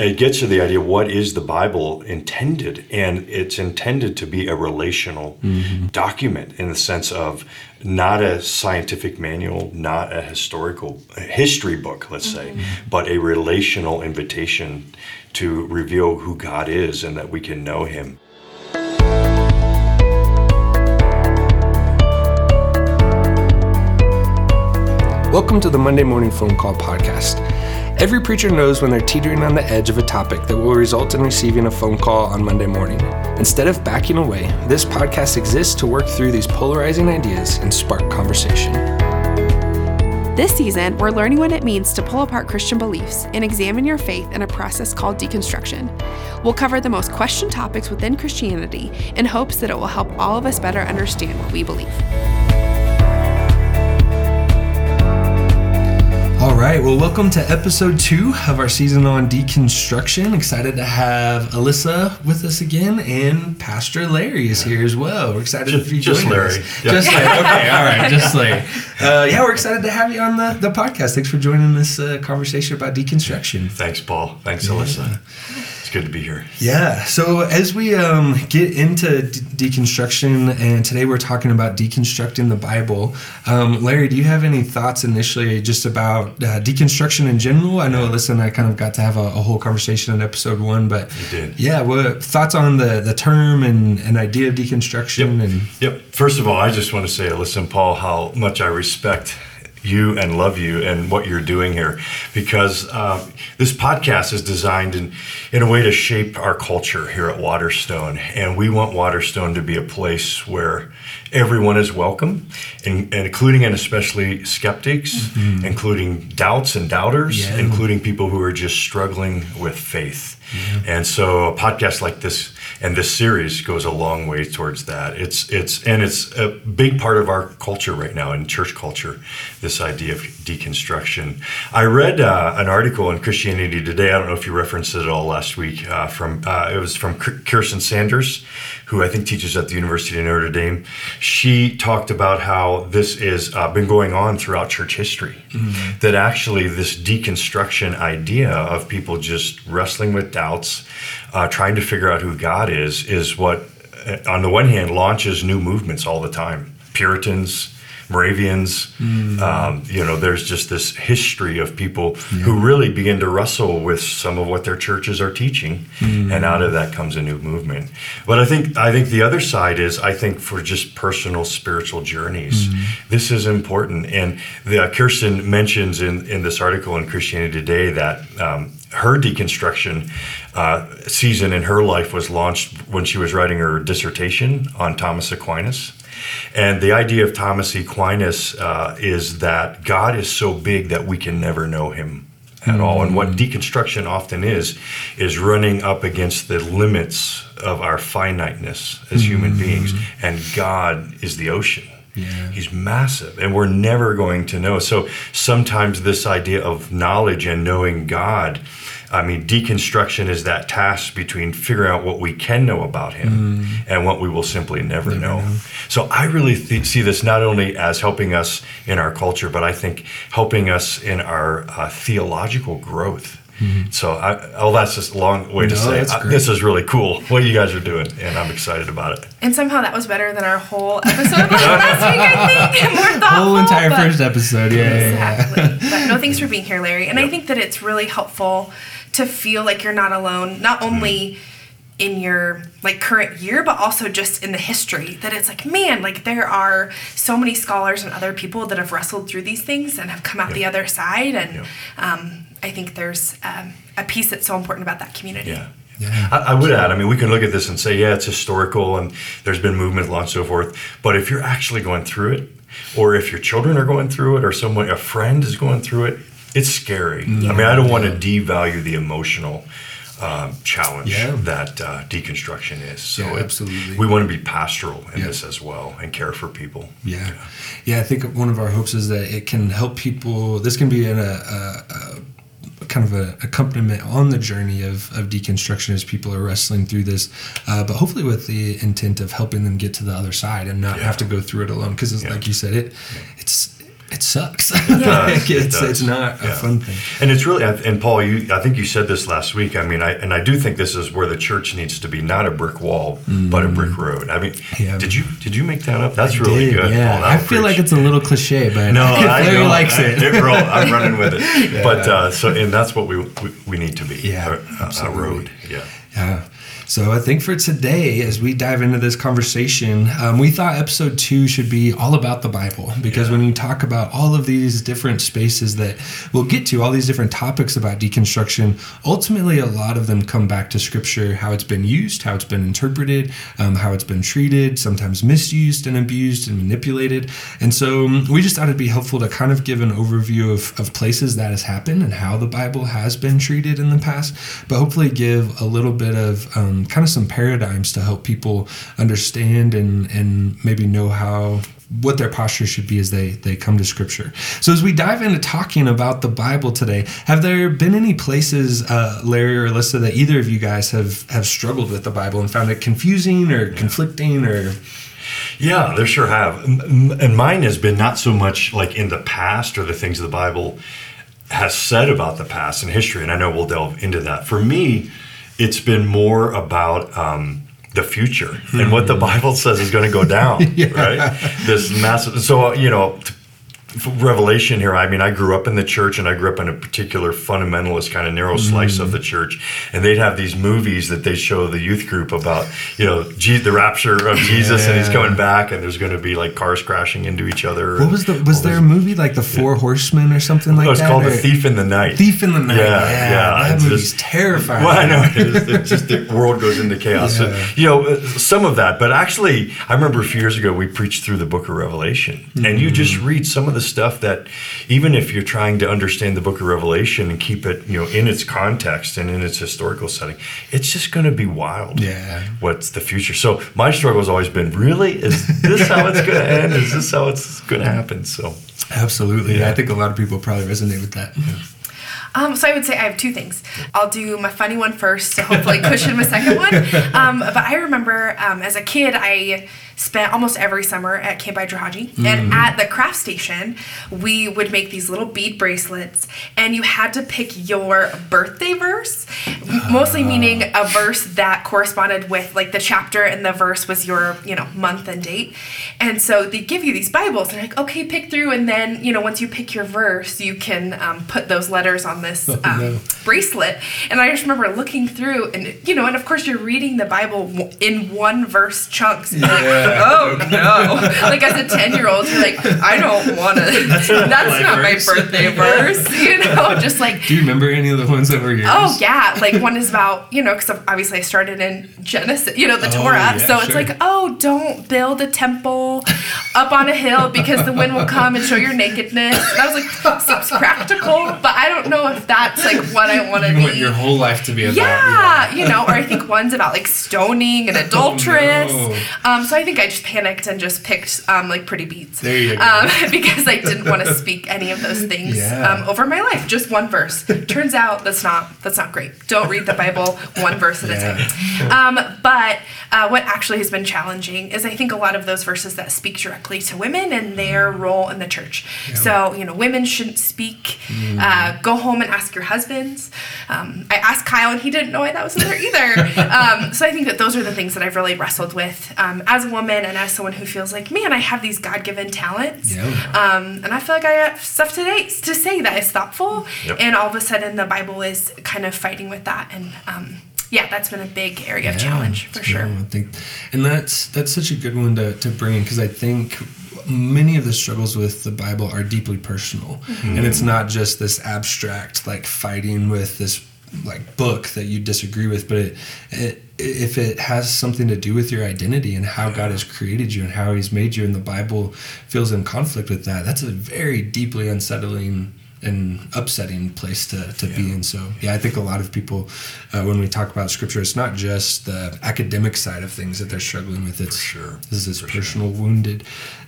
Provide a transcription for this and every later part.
it gets to the idea what is the Bible intended? And it's intended to be a relational Mm-hmm. document in the sense of not a scientific manual, not a historical a history book, let's say, but a relational invitation to reveal who God is and that we can know Him. Welcome to the Monday Morning Phone Call Podcast. Every preacher knows when they're teetering on the edge of a topic that will result in receiving a phone call on Monday morning. Instead of backing away, this podcast exists to work through these polarizing ideas and spark conversation. This season, we're learning what it means to pull apart Christian beliefs and examine your faith in a process called deconstruction. We'll cover the most questioned topics within Christianity in hopes that it will help all of us better understand what we believe. All right, well, welcome to episode two of our season on deconstruction. Excited to have Alyssa with us again, and Pastor Larry is here as well. We're excited Just- to be just joining Larry. us. Yeah. Just Larry. Okay, all right, just Larry. Uh, yeah, we're excited to have you on the, the podcast. Thanks for joining this uh, conversation about deconstruction. Thanks, Paul. Thanks, Alyssa. It's good to be here. Yeah. So as we um, get into de- deconstruction, and today we're talking about deconstructing the Bible, um, Larry, do you have any thoughts initially just about uh, deconstruction in general? I know Alyssa and I kind of got to have a, a whole conversation in episode one, but You did. yeah, what thoughts on the the term and, and idea of deconstruction and Yep. First of all, I just want to say, listen, Paul, how much I respect you and love you and what you're doing here because uh, this podcast is designed in, in a way to shape our culture here at Waterstone. And we want Waterstone to be a place where everyone is welcome, and, and including and especially skeptics, including doubts and doubters, Yeah. including people who are just struggling with faith. And so a podcast like this and this series goes a long way towards that. It's it's and it's a big part of our culture right now in church culture. This idea of deconstruction. I read uh, an article in Christianity Today. I don't know if you referenced it at all last week. Uh, from uh, it was from Kirsten Sanders, who I think teaches at the University of Notre Dame. She talked about how this has uh, been going on throughout church history. That actually this deconstruction idea of people just wrestling with doubts, uh, trying to figure out who God is, is what, uh, on the one hand, launches new movements all the time. Puritans, Moravians, um, you know, there's just this history of people who really begin to wrestle with some of what their churches are teaching, and out of that comes a new movement. But I think I think the other side is I think for just personal spiritual journeys, this is important. And the, uh, Kirsten mentions in in this article in Christianity Today that. Um, her deconstruction uh, season in her life was launched when she was writing her dissertation on Thomas Aquinas. And the idea of Thomas Aquinas uh, is that God is so big that we can never know him at all. And what deconstruction often is, is running up against the limits of our finiteness as human beings. And God is the ocean. He's massive, and we're never going to know. So sometimes this idea of knowledge and knowing God, I mean, deconstruction is that task between figuring out what we can know about Him and what we will simply never, know. So I really th- see this not only as helping us in our culture, but I think helping us in our uh, theological growth. So, I, oh, that's just a long way to say that's uh, this is really cool what you guys are doing, and I'm excited about it. And somehow that was better than our whole episode last week, I think. More thoughtful. whole entire first episode. Yeah, yeah, yeah. But no, thanks for being here, Larry. And I think that it's really helpful to feel like you're not alone, not only in your like current year, but also just in the history. That it's like, man, like there are so many scholars and other people that have wrestled through these things and have come out the other side. And um, I think there's um, a piece that's so important about that community. Yeah. Yeah. I, I would add, I mean, we can look at this and say, yeah, it's historical and there's been movement launched, so forth. But if you're actually going through it, or if your children are going through it, or someone, a friend is going through it, it's scary. I mean, I don't want to devalue the emotional um, challenge Yeah. that uh, deconstruction is. So Yeah, absolutely. we want to be pastoral in Yeah. this as well and care for people. Yeah, yeah. I think one of our hopes is that it can help people. This can be in a, a, a kind of an accompaniment on the journey of, of deconstruction as people are wrestling through this, uh, but hopefully with the intent of helping them get to the other side and not Yeah. have to go through it alone. Because Yeah. like you said, it it's it sucks. does, Like, it it's, does. it's not a fun thing. And it's really, and Paul, you, I think you said this last week. I mean, I and I do think this is where the church needs to be, not a brick wall, but a brick road. I mean, Mm. Yeah. did you did you make that up? That's really Did, good. Yeah, Paul. I feel like it's a little cliche, but no, I Larry know. likes I, it. it roll- I'm running with it. But uh, so, and that's what we we, we need to be. Yeah, a, a- a road. Yeah. Yeah. So I think for today, as we dive into this conversation, um, we thought episode two should be all about the Bible because when you talk about all of these different spaces that we'll get to, all these different topics about deconstruction, ultimately a lot of them come back to Scripture, how it's been used, how it's been interpreted, um, how it's been treated, sometimes misused and abused and manipulated. And so um, we just thought it'd be helpful to kind of give an overview of, of places that has happened and how the Bible has been treated in the past, but hopefully give a little bit of um, kind of some paradigms to help people understand and, and maybe know how what their posture should be as they they come to scripture so as we dive into talking about the bible today have there been any places uh, larry or alyssa that either of you guys have have struggled with the bible and found it confusing or conflicting or Yeah, there sure have. And mine has been not so much like in the past or the things the Bible has said about the past and history, and I know we'll delve into that. For me, it's been more about um, the future and what the Bible says is going to go down, right? This massive. So, you know, revelation here. I mean, I grew up in the church and I grew up in a particular fundamentalist kind of narrow slice of the church. And they'd have these movies that they show the youth group about, you know, the rapture of Jesus and he's coming back and there's going to be like cars crashing into each other. what was the was there a movie like the four horsemen or something like Oh, it's that called or- The Thief in the Night. thief in the night Yeah, yeah, yeah, that it's movie's just- terrifying Well, I know it is. It just the world goes into chaos. So, you know, uh, some of that. But actually, I remember a few years ago we preached through the Book of Revelation, and you just Mm. read some of the stuff that, even if you're trying to understand the Book of Revelation and keep it, you know, in its context and in its historical setting, it's just going to be wild. Yeah. What's the future? So my struggle has always been, really, is this how it's going to end? Is this how it's going to happen? So. absolutely Yeah. i think a lot of people probably resonate with that Um, so I would say I have two things. I'll do my funny one first to hopefully cushion my second one. Um, but I remember um, as a kid, I spent almost every summer at Camp Idrahaji. And at the craft station, we would make these little bead bracelets. And you had to pick your birthday verse, m- mostly meaning a verse that corresponded with like the chapter and the verse was your, you know, month and date. And so they give you these Bibles. And they're like, okay, pick through. And then, you know, once you pick your verse, you can um, put those letters on this um, no. bracelet. And I just remember looking through, and you know, and of course you're reading the Bible in one verse chunks. Like, oh no! like as a ten year old, you're like, I don't want to. That's not, my birthday verse. You know, just like. do you remember any of the ones that were yours Oh yeah, like one is about you know because obviously I started in Genesis, you know the Oh, Torah, yeah, so it's like oh don't build a temple up on a hill because the wind will come and show your nakedness. And I was like seems practical, but I don't know if that's like what I want to you be. want your whole life to be about yeah, you know, or I think one's about like stoning and adulteress. no. Um, so I think I just panicked and just picked um, like pretty beats. There you go. Um, because I didn't want to speak any of those things Yeah. um, over my life. Just one verse. Turns out that's not that's not great. Don't read the Bible one verse at Yeah. a time. Um, but uh, what actually has been challenging is I think a lot of those verses that speak directly to women and their role in the church. So you know, women shouldn't speak. Uh, go home and ask your husbands. Um, I asked Kyle and he didn't know why that was in there either. um, so I think that those are the things that I've really wrestled with um, as a woman and as someone who feels like, man, I have these God-given talents. Yeah. Um, and I feel like I have stuff today to say that is thoughtful. Yep. And all of a sudden, the Bible is kind of fighting with that. And um, yeah, that's been a big area of challenge for Yeah, sure. I think, and that's that's such a good one to, to bring in because I think many of the struggles with the Bible are deeply personal, Mm-hmm. and it's not just this abstract like fighting with this like book that you disagree with, but it, it if it has something to do with your identity and how God has created you and how He's made you, and the Bible feels in conflict with that, that's a very deeply unsettling and upsetting place to, to be in. So yeah, I think a lot of people uh, when we talk about scripture, it's not just the academic side of things that they're struggling with. It's sure. this is this For personal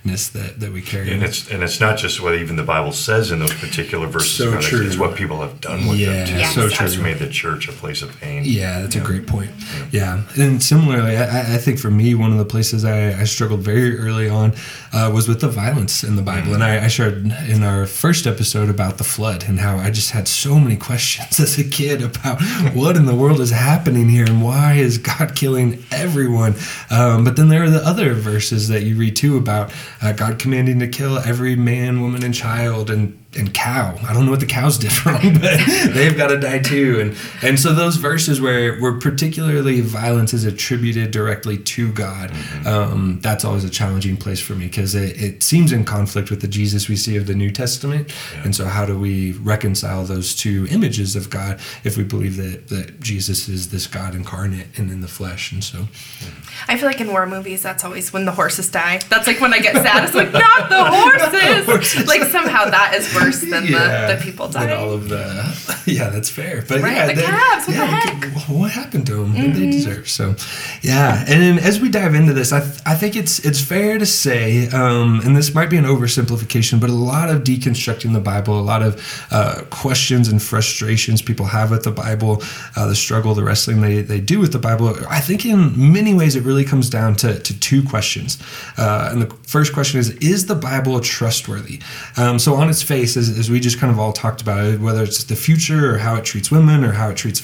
woundedness that, that we carry. And it's and it's not just what even the Bible says in those particular verses. So true. It's what people have done with Yeah, them too. Yes, so That's true. made the church a place of pain. Yeah, that's a great point. Yeah, and similarly, I, I think for me, one of the places I, I struggled very early on uh, was with the violence in the Bible, and I, I shared in our first episode about the flood and how I just had so many questions as a kid about what in the world is happening here and why is God killing everyone. Um, but then there are the other verses that you read too about uh, God commanding to kill every man, woman, and child, and and cow. I don't know what the cows did wrong, but they've got to die too. And and so those verses where where particularly violence is attributed directly to God, um, that's always a challenging place for me because it, it seems in conflict with the Jesus we see of the New Testament. And so how do we reconcile those two images of God if we believe that that Jesus is this God incarnate and in the flesh? And so I feel like in war movies, that's always when the horses die. That's like when I get sad. It's like not the horses. Horses. Like somehow that is worse than the, the people dying. all of the yeah that's fair but Right, yeah the they- what the yeah, heck? Mm-hmm. what happened to them What did they deserve so yeah and then as we dive into this I, th- I think it's it's fair to say um, and this might be an oversimplification but a lot of deconstructing the Bible a lot of uh, questions and frustrations people have with the Bible uh, the struggle the wrestling they, they do with the Bible I think in many ways it really comes down to, to two questions uh, and the first question is is the Bible trustworthy um, so on its face as, as we just kind of all talked about it, whether it's the future or how it treats women or how it treats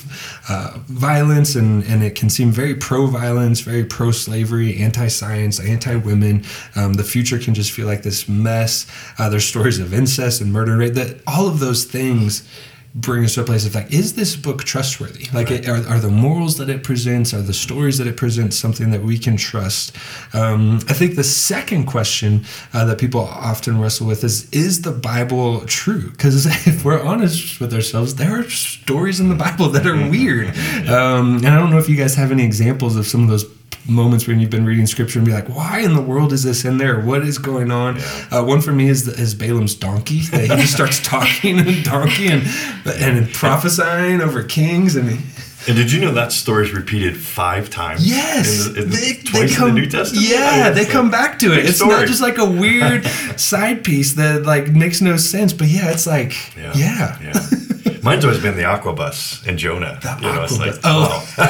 uh, violence. And, and it can seem very pro-violence very pro-slavery anti-science anti-women. Um, the future can just feel like this mess. Uh, there's stories of incest and murder that all of those things bring us to a place of like is this book trustworthy? Like it, are, are the morals that it presents are the stories that it presents something that we can trust? Um, i think the second question uh, that people often wrestle with is is the bible true? Because if we're honest with ourselves there are stories in the bible that are weird. Um, and i don't know if you guys have any examples of some of those moments when you've been reading scripture and be like, why in the world is this in there? What is going on? Uh, one for me is is Balaam's donkey. That he just starts talking and donkey and and prophesying over kings and. And did you know that story is repeated five times? Yes, in the, in the, they, twice they come. in the New Testament. Yeah, they come back to it. It's story. not just like a weird side piece that like makes no sense. But yeah, it's like yeah, Yeah. yeah. Mine's always been the Aquabus and Jonah. The you know, it's like, Aquabus. Oh. wow.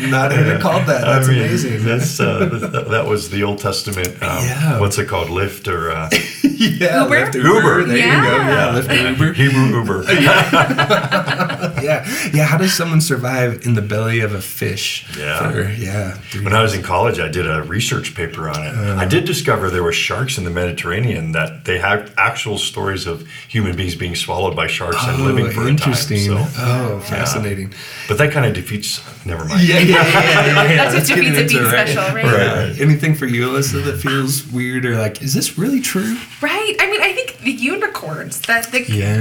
not even called that. That's I mean, amazing. That's uh, that, that was the Old Testament. Um, Yeah. What's it called? Lyft or uh, yeah, Uber? Lyft Uber. There Yeah. you go. Yeah, Lyft Uber. Hebrew Uber. yeah, yeah. How does someone survive in the belly of a fish? Yeah. for, yeah. three When I was in college, I did a research paper on it. Uh. I did discover there were sharks in the Mediterranean that they have actual stories of human beings being swallowed by sharks and living for Oh, interesting. a time. So, oh, fascinating. but that kind of defeats. Never mind. Yeah, yeah, yeah, yeah. yeah, yeah. That's what defeats a into beat it, right? special, right? Yeah. Anything for you, Alyssa, that feels weird or like, is this really true? Right. I mean, I think the unicorns that the Yeah.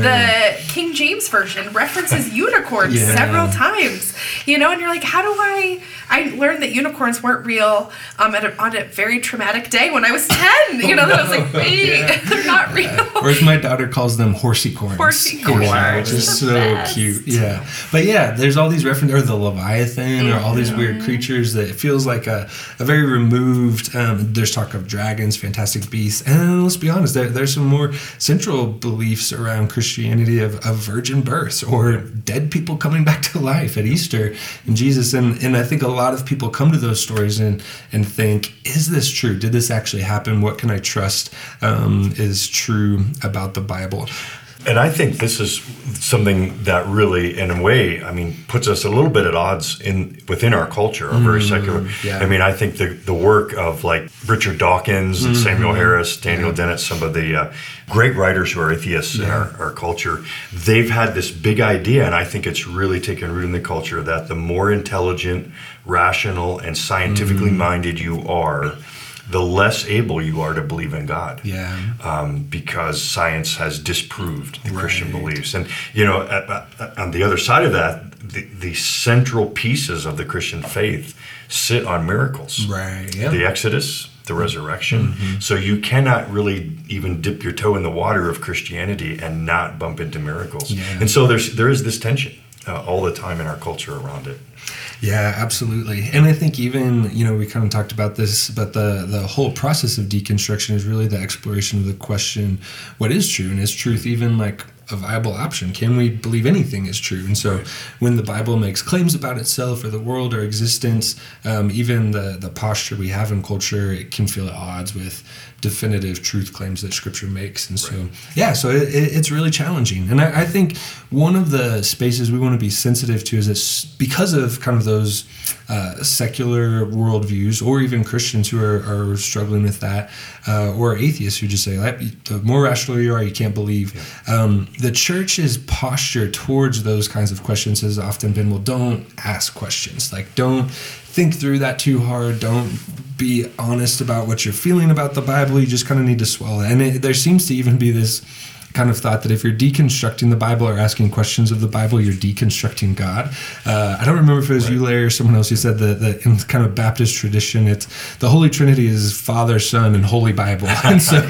the King James version references unicorns Yeah. several times. You know, and you're like, how do I? I learned that unicorns weren't real um, at a, on a very traumatic day when I was ten. You know, that I was like, wait, Yeah. they're not real. Or as my daughter calls them, horsey corns. Horsey Yeah, which is so best. cute. Yeah. But yeah, there's all these references, or the Leviathan, or all these weird creatures that it feels like a, a very removed. Um, there's talk of dragons, fantastic beasts. And let's be honest, there, there's some more central beliefs around Christianity of, of virgin births or dead people coming back to life at Easter and Jesus. And, and I think a lot of people come to those stories and, and think, is this true? Did this actually happen? What can I trust um, is true about the Bible? And I think this is something that really, in a way, I mean, puts us a little bit at odds in within our culture, our very secular. Mm, yeah. I mean, I think the the work of like Richard Dawkins and Samuel Harris, Daniel Dennett, some of the uh, great writers who are atheists in our, our culture, they've had this big idea, and I think it's really taken root in the culture that the more intelligent, rational, and scientifically minded you are. The less able you are to believe in God Yeah. um, because science has disproved the Christian beliefs. And you know, at, at- on the other side of that, the, the central pieces of the Christian faith sit on miracles. Right. Yeah. The Exodus, the resurrection. Mm-hmm. So you cannot really even dip your toe in the water of Christianity and not bump into miracles. Yeah. And so there's there is this tension uh, all the time in our culture around it. Yeah, absolutely. And I think even, you know, we kind of talked about this, but the the whole process of deconstruction is really the exploration of the question, what is true? And is truth even like a viable option? Can we believe anything is true? And so when the Bible makes claims about itself or the world or existence, um, even the, the posture we have in culture, it can feel at odds with definitive truth claims that scripture makes. And so, yeah, so it, it, it's really challenging. And I, I think one of the spaces we want to be sensitive to is this because of kind of those uh, secular worldviews, or even Christians who are, are struggling with that, uh, or atheists who just say, like, the more rational you are, you can't believe. Um, the church's posture towards those kinds of questions has often been, well, don't ask questions. Like, don't think through that too hard. Don't be honest about what you're feeling about the Bible. You just kind of need to swallow it. And it, there seems to even be this kind of thought that if you're deconstructing the Bible or asking questions of the Bible, you're deconstructing God. Uh, I don't remember if it was you, Larry, or someone else who said that, that in kind of Baptist tradition, it's the Holy Trinity is Father, Son, and Holy Bible. And so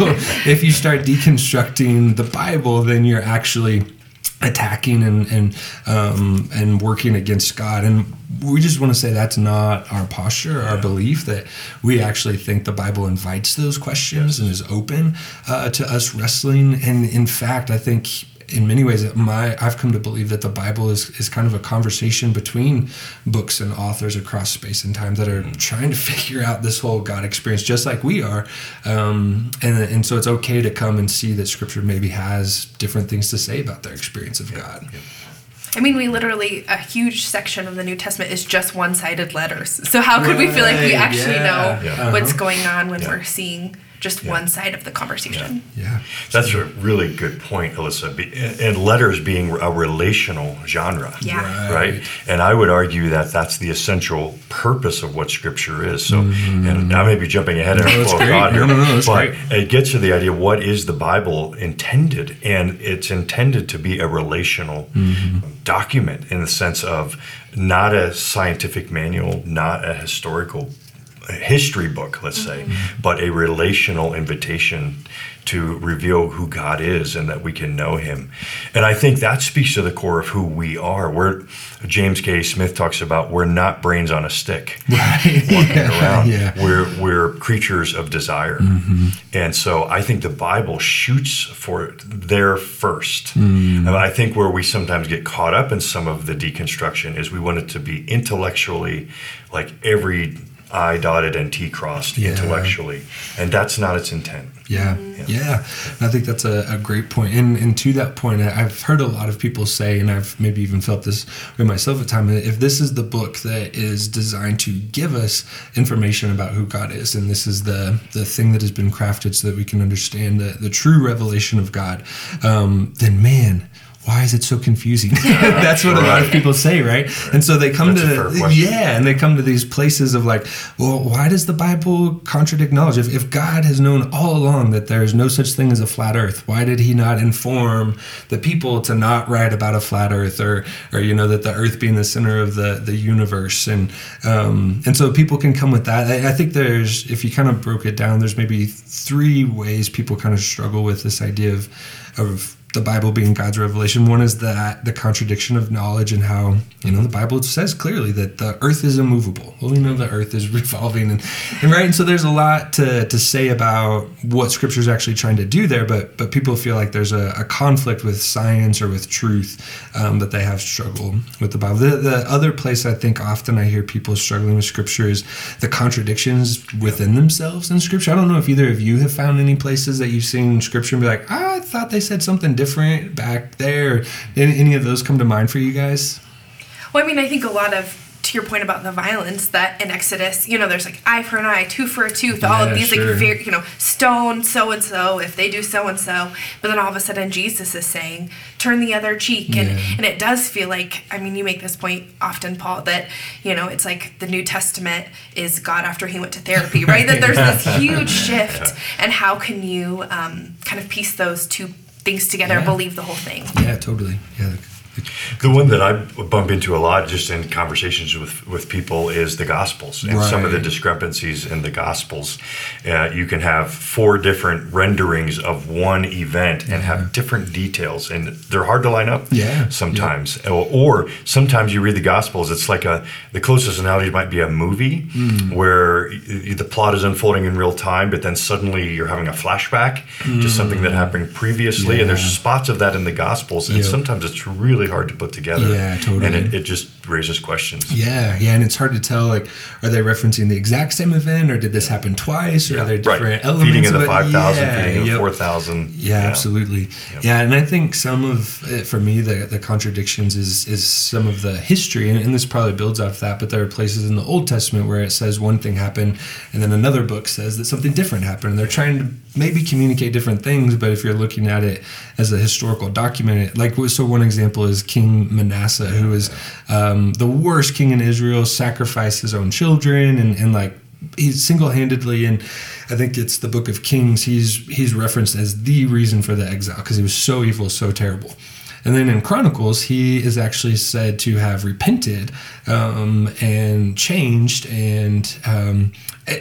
if you start deconstructing the Bible, then you're actually attacking and and um, and working against God. And we just want to say that's not our posture, our belief that we actually think the Bible invites those questions and is open uh, to us wrestling. And in fact, I think in many ways my I've come to believe that the Bible is, is kind of a conversation between books and authors across space and time that are trying to figure out this whole God experience just like we are. Um, and, and so it's okay to come and see that scripture maybe has different things to say about their experience of God. I mean, we literally, a huge section of the New Testament is just one sided letters. So, how could we feel like we actually yeah. know Yeah. what's Uh-huh. going on when Yeah. we're seeing just Yeah. one side of the conversation? Yeah. That's a really good point, Alyssa. And letters being a relational genre. Yeah. Right. Right. And I would argue that that's the essential purpose of what Scripture is. So, and I may be jumping ahead of Mm-hmm. No, that's flow of here, No, no, no, but great. it gets to the idea: what is the Bible intended? And it's intended to be a relational Mm-hmm. document in the sense of not a scientific manual, not a historical history book, let's say, but a relational invitation to reveal who God is and that we can know Him. And I think that speaks to the core of who we are. We're James K. Smith talks about we're not brains on a stick Right. walking around. Yeah. Mm-hmm. We're we're creatures of desire, and so I think the Bible shoots for there first. Mm. And I think where we sometimes get caught up in some of the deconstruction is we want it to be intellectually, like every I dotted and T crossed Yeah. intellectually, and that's not its intent. Yeah, yeah. And I think that's a, a great point. And, and to that point, I've heard a lot of people say, and I've maybe even felt this with myself at times, if this is the book that is designed to give us information about who God is, and this is the, the thing that has been crafted so that we can understand the, the true revelation of God, um, then man, why is it so confusing? That's what a lot of people say, right? And so they come That's to yeah, and they come to these places of like, well, why does the Bible contradict knowledge? If, if God has known all along that there is no such thing as a flat Earth, why did He not inform the people to not write about a flat Earth, or or you know that the Earth being the center of the the universe, and um, and so people can come with that. I, I think there's, if you kind of broke it down, there's maybe three ways people kind of struggle with this idea of of the Bible being God's revelation. One is that the contradiction of knowledge and how, you know, the Bible says clearly that the earth is immovable. Well, we know the earth is revolving and, and right. And so there's a lot to, to say about what scripture is actually trying to do there, but but people feel like there's a, a conflict with science or with truth um, that they have struggled with the Bible. The, the other place I think often I hear people struggling with scripture is the contradictions within themselves in scripture. I don't know if either of you have found any places that you've seen scripture and be like, ah, I thought they said something different back there. Any, any of those come to mind for you guys? Well, I mean, I think a lot of to your point about the violence that in Exodus, you know, there's like eye for an eye, tooth for a tooth, all Yeah, of these sure. like very, you know, stone so and so if they do so and so, but then all of a sudden Jesus is saying turn the other cheek, and Yeah. and it does feel like I mean, you make this point often, Paul, that you know it's like the New Testament is God after he went to therapy, right? that there's this huge shift, and how can you um, kind of piece those two things together Yeah. believe the whole thing? Yeah, totally. Yeah, The one that I bump into a lot, just in conversations with, with people, is the Gospels and some of the discrepancies in the Gospels. Uh, you can have four different renderings of one event and have different details, and they're hard to line up. Yeah. sometimes, or, or sometimes you read the Gospels. It's like a the closest analogy might be a movie Hmm. where the plot is unfolding in real time, but then suddenly you're having a flashback to something that happened previously, and there's Hmm. Spots of that in the Gospels, and Yep. sometimes it's really hard to put together. Yeah, totally. And it, it just raises questions. Yeah, yeah, and it's hard to tell. Like, are they referencing the exact same event, or did this happen twice, or are there different right. elements? Feeding of the 5,000, Yeah, feeding of the yep. 4,000. Yeah, absolutely. Yeah, and I think some of it, for me, the, the contradictions is is some of the history, and, and this probably builds off that. But there are places in the Old Testament where it says one thing happened, and then another book says that something different happened. And they're trying to maybe communicate different things, but if you're looking at it as a historical document, it- like so, one example is King Manasseh, who was um, the worst king in Israel, sacrificed his own children, and and like he's single-handedly and i think it's the book of kings he's he's referenced as the reason for the exile because he was so evil so terrible. And then in chronicles he is actually said to have repented um, and changed and um,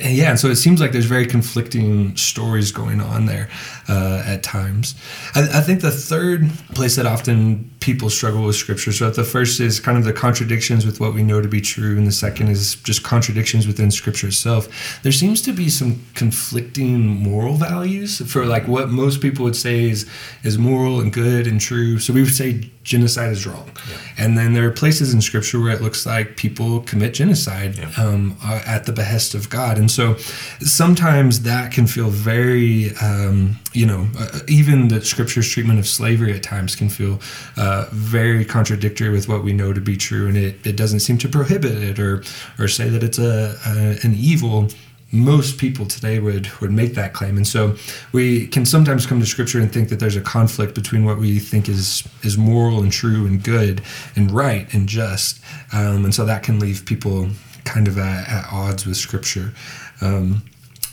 yeah, and so it seems like there's very conflicting stories going on there uh, at times. I, I think the third place that often people struggle with scripture. So the first is kind of the contradictions with what we know to be true, and the second is just contradictions within scripture itself. There seems to be some conflicting moral values for like what most people would say is is moral and good and true. So we would say genocide is wrong, and then there are places in scripture where it looks like people commit genocide Yeah. um, uh, at the behest of God. And so sometimes that can feel very, um, you know, uh, even the scripture's treatment of slavery at times can feel uh, very contradictory with what we know to be true. And it, it doesn't seem to prohibit it or, or say that it's a, a an evil most people today would would make that claim. And so we can sometimes come to scripture and think that there's a conflict between what we think is is moral and true and good and right and just. Um, and so that can leave people kind of at, at odds with scripture. Um,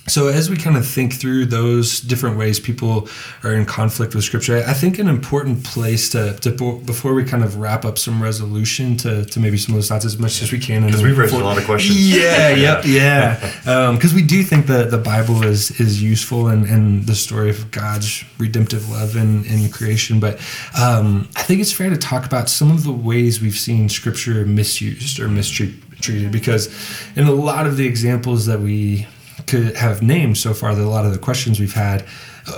so as we kind of think through those different ways people are in conflict with scripture i think an important place to, to before we kind of wrap up some resolution to, to maybe some of those thoughts as much as we can Because we've raised a lot of questions. yeah, yep, yeah. Because we do think that the Bible is is useful and, and the story of God's redemptive love in, in creation. But um, I think it's fair to talk about some of the ways we've seen Scripture misused or mistreated. Because in a lot of the examples that we could have named so far, the, a lot of the questions we've had,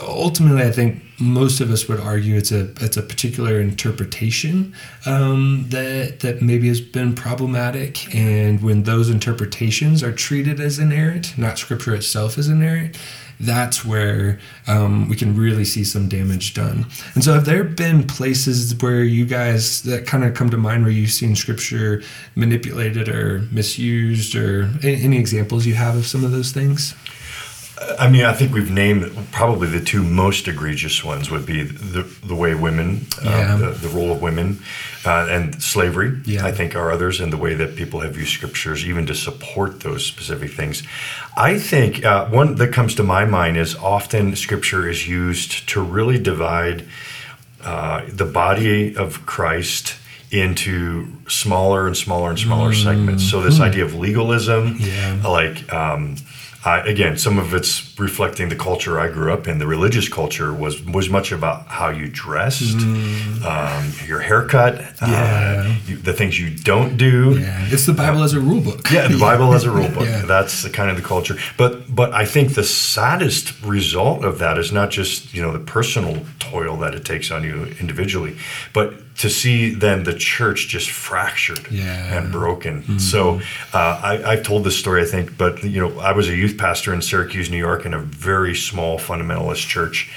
ultimately, I think most of us would argue it's a it's a particular interpretation um, that that maybe has been problematic, and when those interpretations are treated as inerrant, not Scripture itself as inerrant, that's where um, we can really see some damage done. And so, have there been places where you guys that kind of come to mind where you've seen Scripture manipulated or misused, or any, any examples you have of some of those things? I mean, I think we've named probably the two most egregious ones would be the, the way women, Yeah. um, the, the role of women, uh, and slavery. Yeah. I think are others, and the way that people have used scriptures even to support those specific things. I think uh, one that comes to my mind is often scripture is used to really divide uh, the body of Christ into smaller and smaller and smaller segments. So this idea of legalism, Yeah. like um, I, again, some of it's reflecting the culture I grew up in. The religious culture was was much about how you dressed, um, your haircut, Yeah. uh, you, the things you don't do. Yeah, it's the Bible as a rule book. Yeah, the Bible as a rule book. Yeah. That's the kind of the culture. But but I think the saddest result of that is not just you know the personal toil that it takes on you individually, but to see then the church just fractured and broken. So uh, I, I've told this story, I think, but you know I was a youth pastor in Syracuse, New York, in a very small fundamentalist church.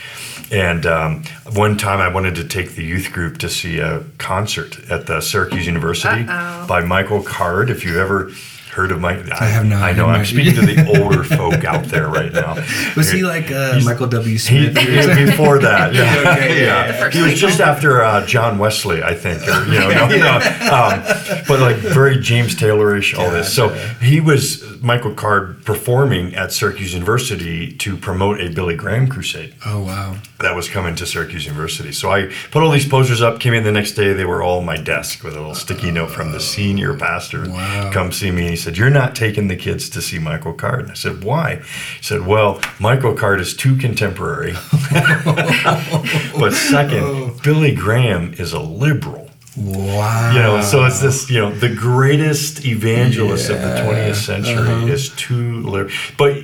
And um, one time I wanted to take the youth group to see a concert at the Syracuse University Uh-oh. by Michael Card. If you've ever heard of Mike, I, have not. I know. I'm speaking to the older folk out there right now. Was he like uh, Michael W. Smith? he was before that, yeah, Okay, yeah, yeah. The He was just after uh, John Wesley, I think, or you know, no, no. Um, but like very James Taylorish, all this. So he was Michael Card performing at Syracuse University to promote a Billy Graham crusade Oh wow. that was coming to Syracuse University. So I put all these posters up, came in the next day, they were all on my desk with a little sticky note from the senior pastor. Wow. Come see me. He said, You're not taking the kids to see Michael Card. And I said, Why? He said, Well, Michael Card is too contemporary. but second, oh. Billy Graham is a liberal. Wow. You know, so it's this, you know, the greatest evangelist of the 20th century Uh-huh. is too. But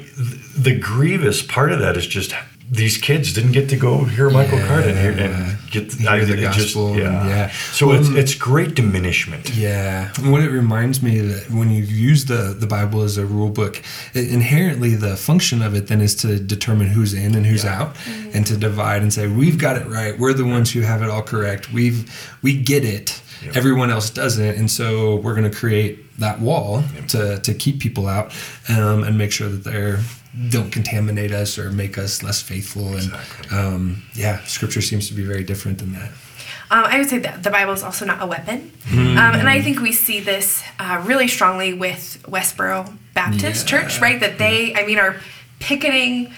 the grievous part of that is just these kids didn't get to go hear Michael Yeah. Card and and get Hear the gospel and- yeah. yeah. So it's Well, it's great diminishment. Yeah, and what it reminds me that when you use the the Bible as a rule book, it, inherently the function of it then is to determine who's in and who's out, and to divide and say we've got it right. We're the ones who have it all correct. We've we get it. Yeah. Everyone else doesn't, and so we're going to create that wall to to keep people out um, and make sure that they're don't contaminate us or make us less faithful and Exactly. um, yeah scripture seems to be very different than that Um, I would say that the Bible is also not a weapon. Mm-hmm. Um, and I think we see this uh, really strongly with Westboro Baptist Yeah. Church, right? That they, I mean, are picketing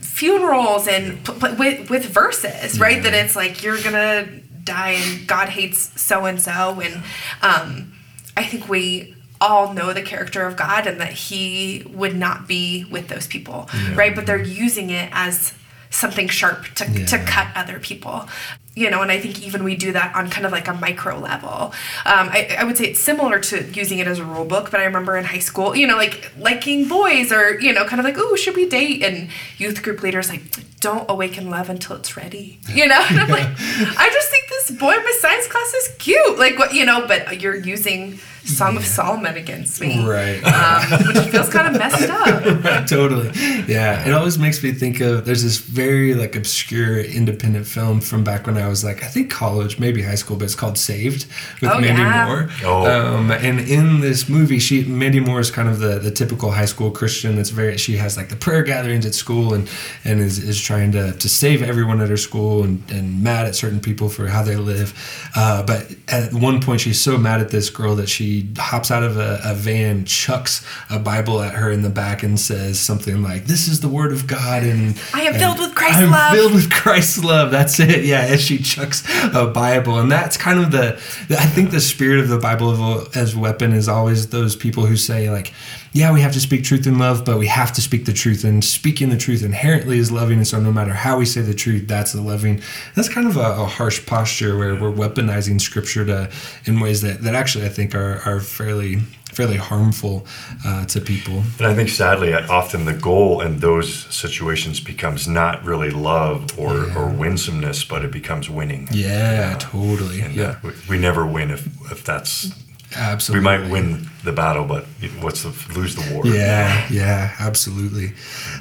funerals and p- p- with, with verses, right? That it's like, you're going to die and God hates so and so. And um, I think we all know the character of God and that He would not be with those people, right? But they're using it as something sharp to, to cut other people you know and i think even we do that on kind of like a micro level. Um, I, I would say it's similar to using it as a rule book but i remember in high school you know like liking boys or you know kind of like oh should we date? And youth group leaders like don't awaken love until it's ready you know? And i'm like i just think this boy in my science class is cute like what you know but you're using song of solomon against me. Right. Um, which feels kind of messed up. Totally. Yeah. It always makes me think of there's this very like obscure independent film from back when I was like I think college, maybe high school, but it's called Saved with Oh, Mandy yeah. Moore. Oh. Um, and in this movie, she Mandy Moore is kind of the, the typical high school Christian. That's very she has like the prayer gatherings at school and and is, is trying to, to save everyone at her school and, and mad at certain people for how they live. Uh, but at one point, she's so mad at this girl that she hops out of a, a van, chucks a Bible at her in the back, and says something like, "This is the word of God." And I am and filled with Christ's I'm love. filled with Christ's love. That's it. Yeah, as she chucks a Bible, and that's kind of the. I think the spirit of the Bible as weapon is always those people who say like, "Yeah, we have to speak truth in love, but we have to speak the truth." And speaking the truth inherently is loving, and so no matter how we say the truth, that's the loving. That's kind of a, a harsh posture where we're weaponizing Scripture to in ways that that actually I think are are fairly fairly harmful uh, to people. And I think sadly, often the goal in those situations becomes not really love or, or winsomeness, but it becomes winning. Yeah, totally. And yeah, uh, we, we never win if, if that's. absolutely. We might win the battle, but what's the lose the war? Yeah, yeah, absolutely.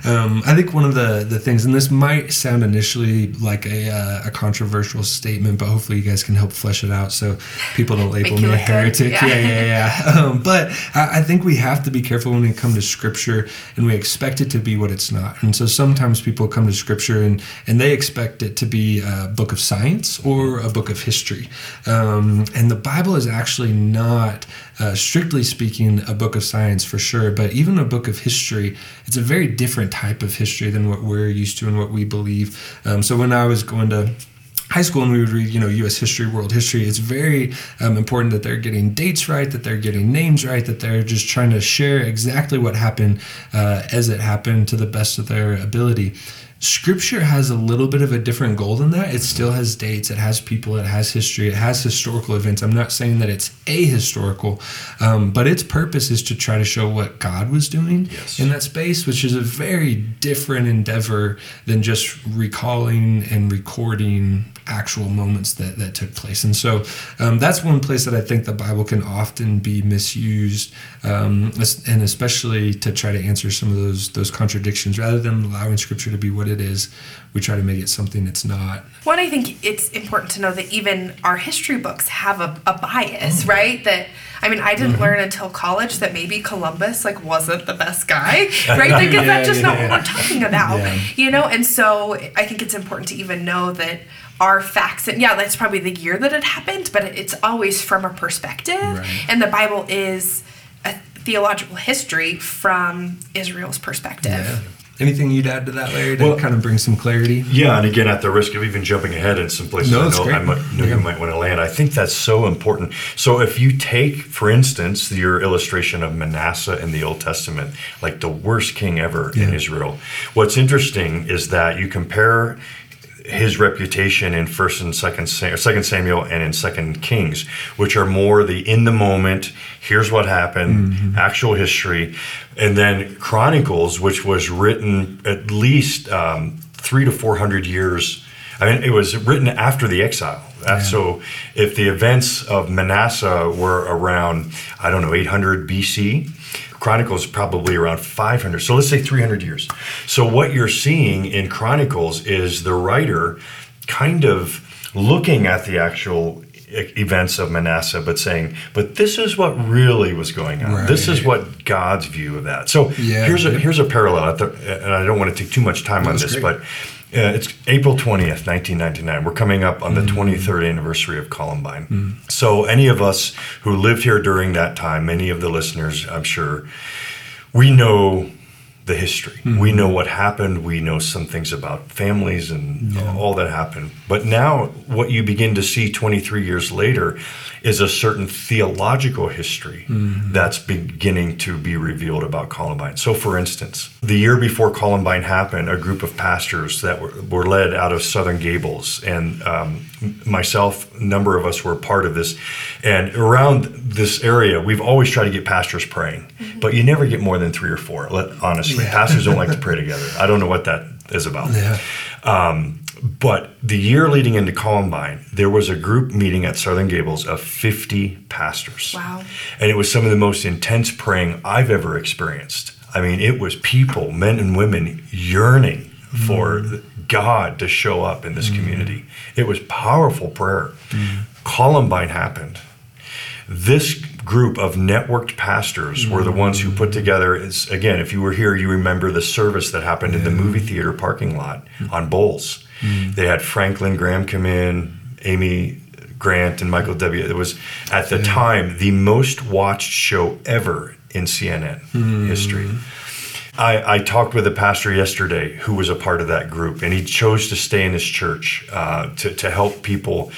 Um, I think one of the, the things, and this might sound initially like a, uh, a controversial statement, but hopefully you guys can help flesh it out so people don't label me a heretic. Yeah. Yeah, yeah, yeah. Um, but I, I think we have to be careful when we come to Scripture and we expect it to be what it's not. And so sometimes people come to Scripture and, and they expect it to be a book of science or a book of history. Um, and the Bible is actually not, uh, strictly speaking, a book of science for sure, but even a book of history, it's a very different type of history than what we're used to and what we believe. Um, so when I was going to high school and we would read, you know, U.S. history, world history, it's very um, important that they're getting dates right, that they're getting names right, that they're just trying to share exactly what happened uh, as it happened to the best of their ability. Scripture has a little bit of a different goal than that. It still has dates, it has people, it has history, it has historical events. I'm not saying that it's ahistorical, um, but its purpose is to try to show what God was doing Yes. in that space, which is a very different endeavor than just recalling and recording actual moments that, that took place. And so um, that's one place that I think the Bible can often be misused, um, and especially to try to answer some of those those contradictions. Rather than allowing Scripture to be what it is, we try to make it something it's not. One, I think it's important to know that even our history books have a, a bias, right? That I mean, I didn't learn until college that maybe Columbus like wasn't the best guy, right? Because Yeah, that's just not yeah. what we're talking about, Yeah. you know. And so I think it's important to even know that our facts and yeah, that's probably the year that it happened, but it's always from a perspective, Right. and the Bible is. A, theological history from Israel's perspective. Yeah. Anything you'd add to that, Larry, to Well- kind of bring some clarity? Yeah, and again, at the risk of even jumping ahead in some places No, I know. I might, know Yeah. you might want to land, I think that's so important. So if you take, for instance, your illustration of Manasseh in the Old Testament, like the worst king ever in Israel, what's interesting is that you compare his reputation in first and second second Samuel and in second Kings, which are more the in the moment, here's what happened, actual history, and then Chronicles, which was written at least um, three to four hundred years. I mean, it was written after the exile. Uh, So, if the events of Manasseh were around, I don't know, 800 BC, Chronicles probably around 500. So let's say 300 years. So what you're seeing in Chronicles is the writer kind of looking at the actual events of Manasseh, but saying, but this is what really was going on. This is what God's view of that. So Yeah. here's a here's a parallel, and I don't want to take too much time on this, great. but uh, it's April 20th, 1999. We're coming up on the 23rd anniversary of Columbine. So, any of us who lived here during that time, many of the listeners, I'm sure, we know the history. We know what happened. We know some things about families and all that happened. But now, what you begin to see 23 years later is a certain theological history that's beginning to be revealed about Columbine. So, for instance, the year before Columbine happened, a group of pastors that were, were led out of Southern Gables, and um, myself, number of us were part of this. And around this area, we've always tried to get pastors praying, but you never get more than three or four. Honestly, Yeah. pastors don't like to pray together. I don't know what that is about. Yeah. Um, but the year leading into Columbine, there was a group meeting at Southern Gables of 50 pastors. Wow. And it was some of the most intense praying I've ever experienced. I mean, it was people, men and women, yearning for mm. God to show up in this mm. community. It was powerful prayer. Mm. Columbine happened. This group of networked pastors were the ones who put together. Is again, if you were here, you remember the service that happened in the movie theater parking lot on Bowles. They had Franklin Graham come in, Amy Grant, and Michael W. It was at the time the most watched show ever in CNN history. I, I talked with a pastor yesterday who was a part of that group, and he chose to stay in his church uh, to, to help people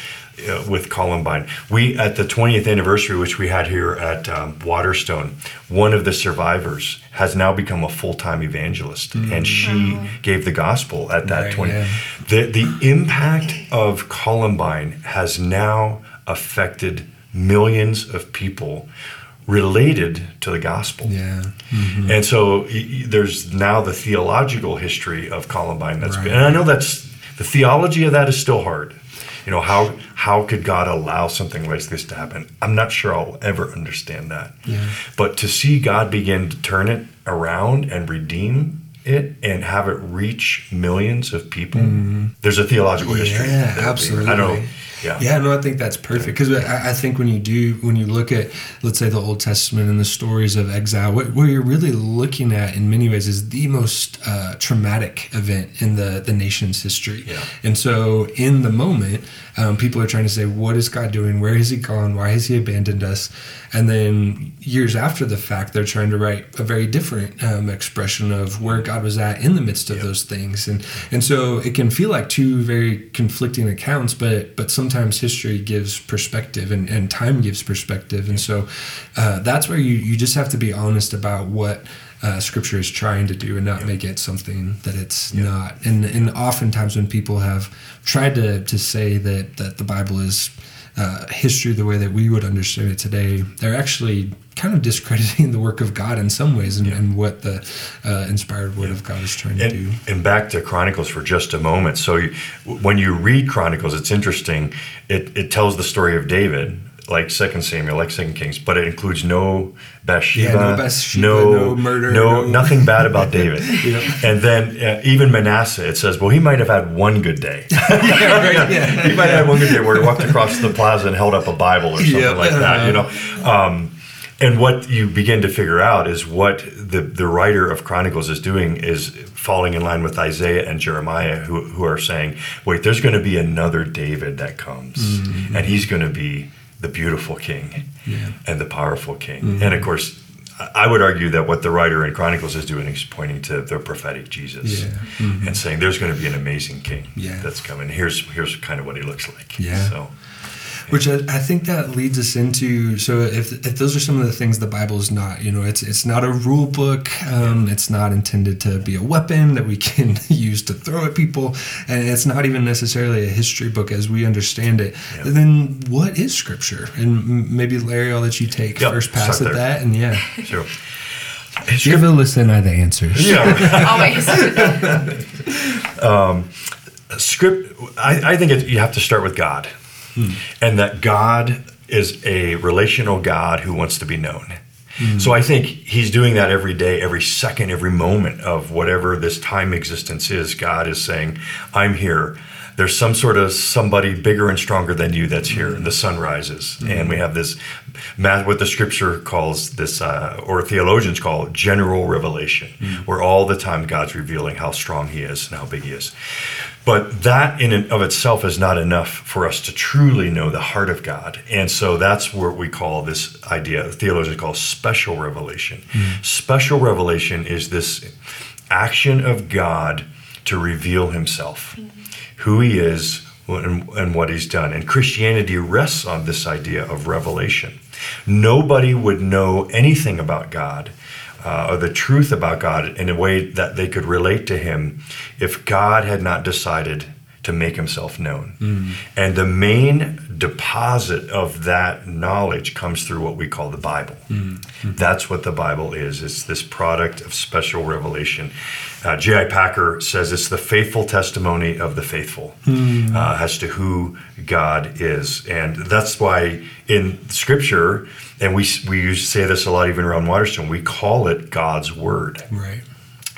uh, with Columbine. We, at the 20th anniversary, which we had here at um, Waterstone, one of the survivors has now become a full time evangelist, and she gave the gospel at that Right, 20. yeah. The, the impact of Columbine has now affected millions of people related to the gospel. Yeah. And so there's now the theological history of Columbine that's Right. been, and I know that's the theology of that is still hard. You know, how how could God allow something like this to happen? I'm not sure I'll ever understand that. Yeah. But to see God begin to turn it around and redeem it and have it reach millions of people, there's a theological history. Mm-hmm. Yeah, absolutely. I don't. Yeah. Yeah, no, I think that's perfect because I, I think when you do, when you look at, let's say, the Old Testament and the stories of exile, what, what you're really looking at in many ways is the most uh, traumatic event in the, the nation's history. Yeah. And so, in the moment, um, people are trying to say, what is God doing? Where has He gone? Why has He abandoned us? And then years after the fact, they're trying to write a very different um, expression of where God was at in the midst of those things. And and so it can feel like two very conflicting accounts, but but sometimes history gives perspective and, and time gives perspective. And so uh, that's where you, you just have to be honest about what uh, scripture is trying to do and not make it something that it's not. And and oftentimes when people have tried to, to say that, that the Bible is uh, history the way that we would understand it today, they're actually kind of discrediting the work of God in some ways and, and what the uh, inspired word of God is trying to do. And, and back to Chronicles for just a moment. So, you, when you read Chronicles, it's interesting. It, it tells the story of David, like Second Samuel, like Second Kings, but it includes no Bathsheba, Yeah, no Bathsheba, no murder, no, no- nothing bad about David. Yep. And then uh, even Manasseh, it says, well, he might have had one good day. yeah, right, yeah. he might have had one good day where he walked across the plaza and held up a Bible or something Yep. like that, you know. Um, and what you begin to figure out is what the, the writer of Chronicles is doing is falling in line with Isaiah and Jeremiah, who, who are saying, wait, there's going to be another David that comes, mm-hmm. and he's going to be the beautiful king Yeah. and the powerful king. Mm-hmm. And of course, I would argue that what the writer in Chronicles is doing is pointing to the prophetic Jesus Yeah. Mm-hmm. and saying there's going to be an amazing king Yeah. that's coming. Here's here's kind of what he looks like. Yeah. So Which I, I think that leads us into so if, if those are some of the things the Bible is not, you know, it's it's not a rule book. Um, it's not intended to be a weapon that we can use to throw at people, and it's not even necessarily a history book as we understand it. Yeah. Then what is Scripture? And maybe Larry, I'll let you take Yep, first pass start at there. that, and yeah, so give a listen. I the answers. yeah. Always. script I, I think it, you have to start with god Hmm. and that god is a relational god who wants to be known. Hmm. So i think he's doing that every day every second every moment of whatever this time existence is god is saying i'm here there's some sort of somebody bigger and stronger than you that's here and the sun rises. And mm-hmm. we have this what the scripture calls this uh, or theologians call general revelation mm-hmm. where all the time god's revealing how strong he is and how big he is. But that in and of itself is not enough for us to truly know the heart of God. And so that's what we call this idea, theologians call special revelation. Mm-hmm. Special revelation is this action of God to reveal himself, who he is and, and what he's done. And Christianity rests on this idea of revelation. Nobody would know anything about God uh, or the truth about God in a way that they could relate to Him if God had not decided to make Himself known. And the main deposit of that knowledge comes through what we call the Bible. That's what the Bible is. It's this product of special revelation. Uh, J.I. Packer says it's the faithful testimony of the faithful uh, as to who God is. And that's why in Scripture, and we, we used to say this a lot even around Waterstone, we call it God's Word. Right.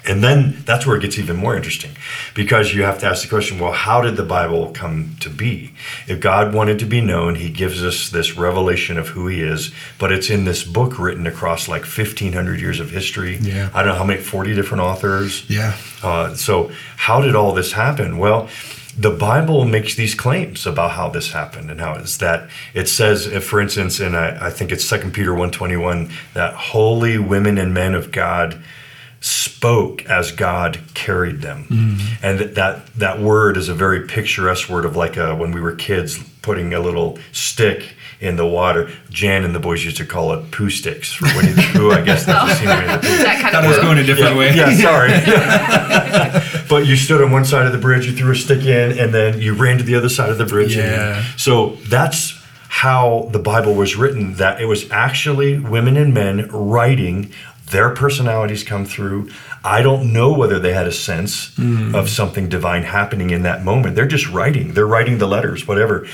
And then that's where it gets even more interesting because you have to ask the question well, how did the Bible come to be? If God wanted to be known, He gives us this revelation of who He is, but it's in this book written across like 1,500 years of history. Yeah. I don't know how many, 40 different authors. Yeah. Uh, so, how did all this happen? Well, the Bible makes these claims about how this happened and how it's that it says, if, for instance, in I, I think it's Second Peter one twenty one, that holy women and men of God spoke as God carried them, mm-hmm. and that, that that word is a very picturesque word of like a, when we were kids putting a little stick in the water. Jan and the boys used to call it poo sticks for Winnie the Pooh. I guess that's the scene of Winnie the Pooh. that kind Thought of was going a different Yeah, way. yeah, sorry. but you stood on one side of the bridge, you threw a stick in, and then you ran to the other side of the bridge. Yeah. And so that's how the Bible was written. That it was actually women and men writing. Their personalities come through. I don't know whether they had a sense of something divine happening in that moment. They're just writing. They're writing the letters, whatever.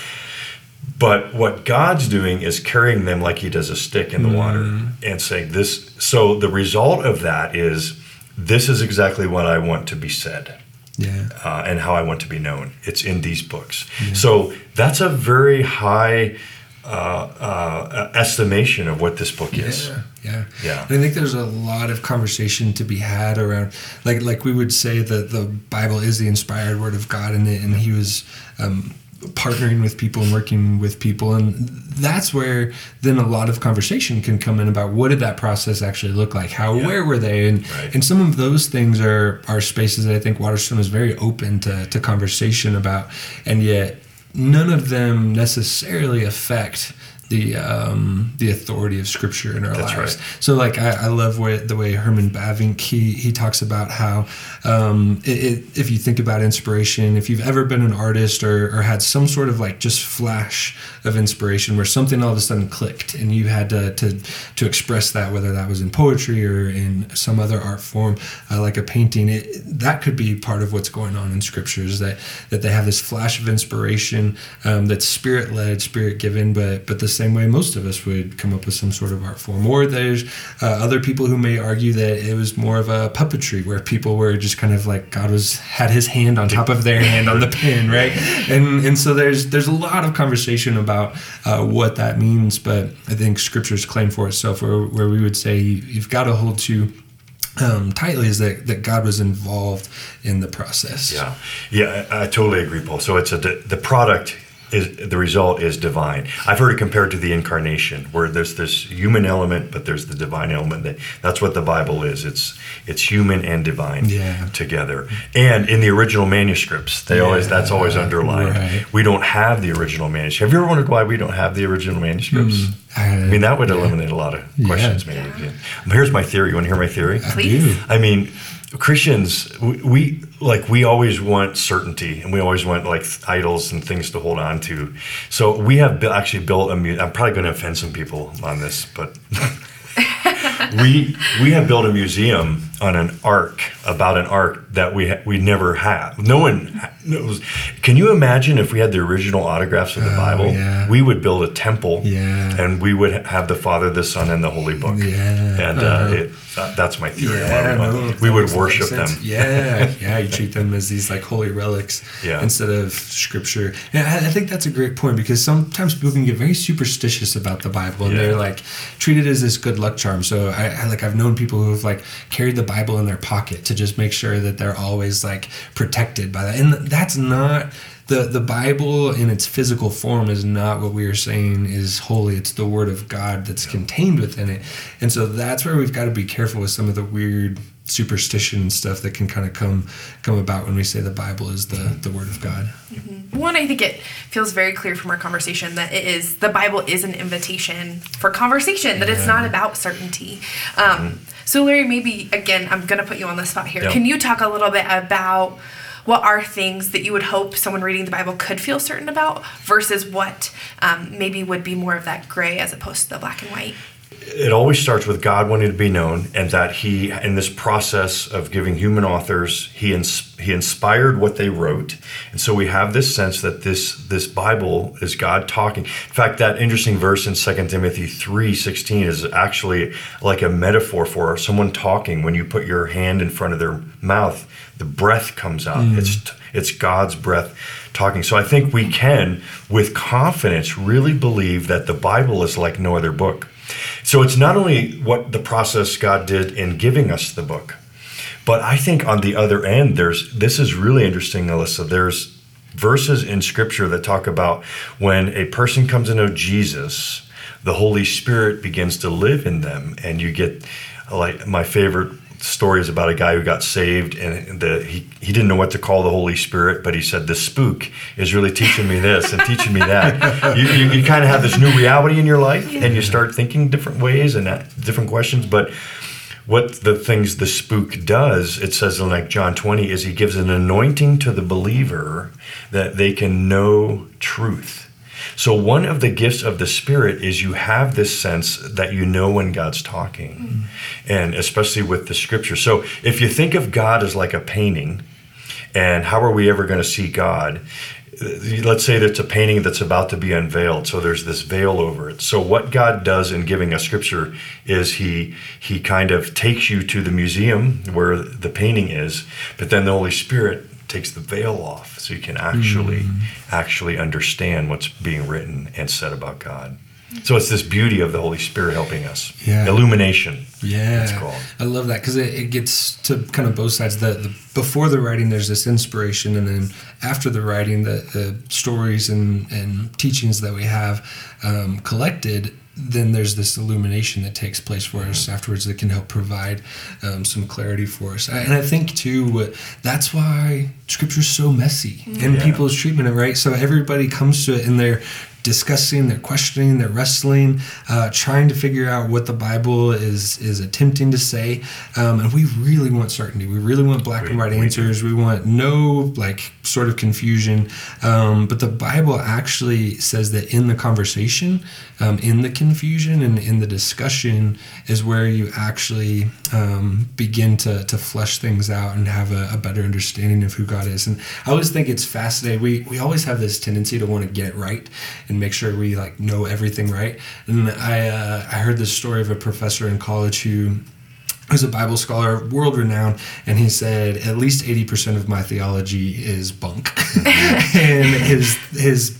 But what God's doing is carrying them like He does a stick in the water and saying this. So the result of that is this is exactly what I want to be said Yeah. uh, and how I want to be known. It's in these books. So that's a very high uh, uh, estimation of what this book is. Yeah, yeah, Yeah. And I think there's a lot of conversation to be had around, like, like we would say that the Bible is the inspired word of God, and and He was um, partnering with people and working with people, and that's where then a lot of conversation can come in about what did that process actually look like, how Yeah. where were they, and Right. and some of those things are are spaces that I think Waterstone is very open to to conversation about, and yet none of them necessarily affect the um, the authority of Scripture in our That's lives. right. So, like, I, I love the way Herman Bavinck he he talks about how um, it, it, if you think about inspiration, if you've ever been an artist or, or had some sort of like just flash of inspiration where something all of a sudden clicked and you had to to, to express that, whether that was in poetry or in some other art form, uh, like a painting, it, that could be part of what's going on in scriptures that that they have this flash of inspiration um, that's spirit led, spirit given, but but the same way most of us would come up with some sort of art form. Or there's uh, other people who may argue that it was more of a puppetry where people were just kind of like God was had His hand on top of their hand on the pen, right? And and so there's there's a lot of conversation about uh, what that means, but I think Scripture's claim for itself, where where we would say you've got to hold to um, tightly is that, that God was involved in the process. Yeah, yeah, I, I totally agree, Paul. So it's a the product is the result is divine. I've heard it compared to the incarnation, where there's this human element, but there's the divine element. That that's what the Bible is. It's it's human and divine Yeah. together. And in the original manuscripts, they always that's always underlined. right. We don't have the original manuscript. Have you ever wondered why we don't have the original manuscripts? I mean, that would Hmm. yeah. eliminate a lot of questions. Maybe. Yeah. Here's my theory. You want to hear my theory? Please. I mean, Christians, we, we like we always want certainty, and we always want like idols and things to hold on to. So we have bu- actually built a. mu- I'm probably going to offend some people on this, but we we have built a museum on an ark about an ark that we ha- we never have. No one ha- knows. Can you imagine if we had the original autographs of the Oh, Bible? yeah. We would build a temple, Yeah. and we would have the Father, the Son, and the Holy Book. Yeah. and uh, it, that, that's my theory. Yeah, no, we would makes a lot of worship them. Yeah, yeah, you treat them as these like holy relics instead of scripture. And I, I think that's a great point because sometimes people can get very superstitious about the Bible and they're like treat it as this good luck charm. So I, I like I've known people who have like carried the Bible in their pocket to just make sure that they're always like protected by that, and that's not. The, the Bible in its physical form is not what we are saying is holy. It's the Word of God that's contained within it. And so that's where we've got to be careful with some of the weird superstition and stuff that can kind of come come about when we say the Bible is the, the Word of God. One, I think it feels very clear from our conversation that it is the Bible is an invitation for conversation. That it's not about certainty. Um, so, Larry, maybe again, I'm going to put you on the spot here. Yeah. Can you talk a little bit about what are things that you would hope someone reading the Bible could feel certain about versus what um, maybe would be more of that gray as opposed to the black and white? It always starts with God wanting to be known, and that He, in this process of giving human authors, He ins- He inspired what they wrote, and so we have this sense that this this Bible is God talking. In fact, that interesting verse in 2 Timothy three sixteen is actually like a metaphor for someone talking. When you put your hand in front of their mouth, the breath comes out. Mm. It's t- it's God's breath talking. So I think we can, with confidence, really believe that the Bible is like no other book. So it's not only what the process God did in giving us the book, but I think on the other end, there's this is really interesting, Alyssa. There's verses in Scripture that talk about when a person comes to know Jesus, the Holy Spirit begins to live in them, and you get like my favorite story is about a guy who got saved and the he, he didn't know what to call the Holy Spirit, but he said the spook is really teaching me this and teaching me that. You, you, you kind of have this new reality in your life and you start thinking different ways and that, different questions. But what the things the spook does, it says in like John 20, is he gives an anointing to the believer that they can know truth. So, one of the gifts of the Spirit is you have this sense that you know when God's talking, mm-hmm. and especially with the scripture. So, if you think of God as like a painting, and how are we ever going to see God? Let's say that's a painting that's about to be unveiled, so there's this veil over it. So, what God does in giving us scripture is He He kind of takes you to the museum where the painting is, but then the Holy Spirit takes the veil off so you can actually actually understand what's being written and said about God. So it's this beauty of the Holy Spirit helping us. Yeah. Illumination. Yeah, It's called. I love that because it, it gets to kind of both sides. The, the before the writing, there's this inspiration, and then after the writing, the, the stories and and teachings that we have um, collected. Then there's this illumination that takes place for us afterwards that can help provide um, some clarity for us. I- And I think too, uh, that's why Scripture's so messy in Yeah. people's treatment of it, right. So everybody comes to it and they're discussing, they're questioning, they're wrestling, uh, trying to figure out what the Bible is is attempting to say. Um, and we really want certainty. We really want black We- and white we answers. We want no like sort of confusion. Um, but the Bible actually says that in the conversation, um, in the confusion, and in the discussion is where you actually um, begin to to flesh things out and have a, a better understanding of who God is. And I always think it's fascinating. We we always have this tendency to want to get it right and make sure we like know everything right. And I uh, I heard this story of a professor in college who was a Bible scholar, world renowned, and he said at least eighty percent of my theology is bunk. and his his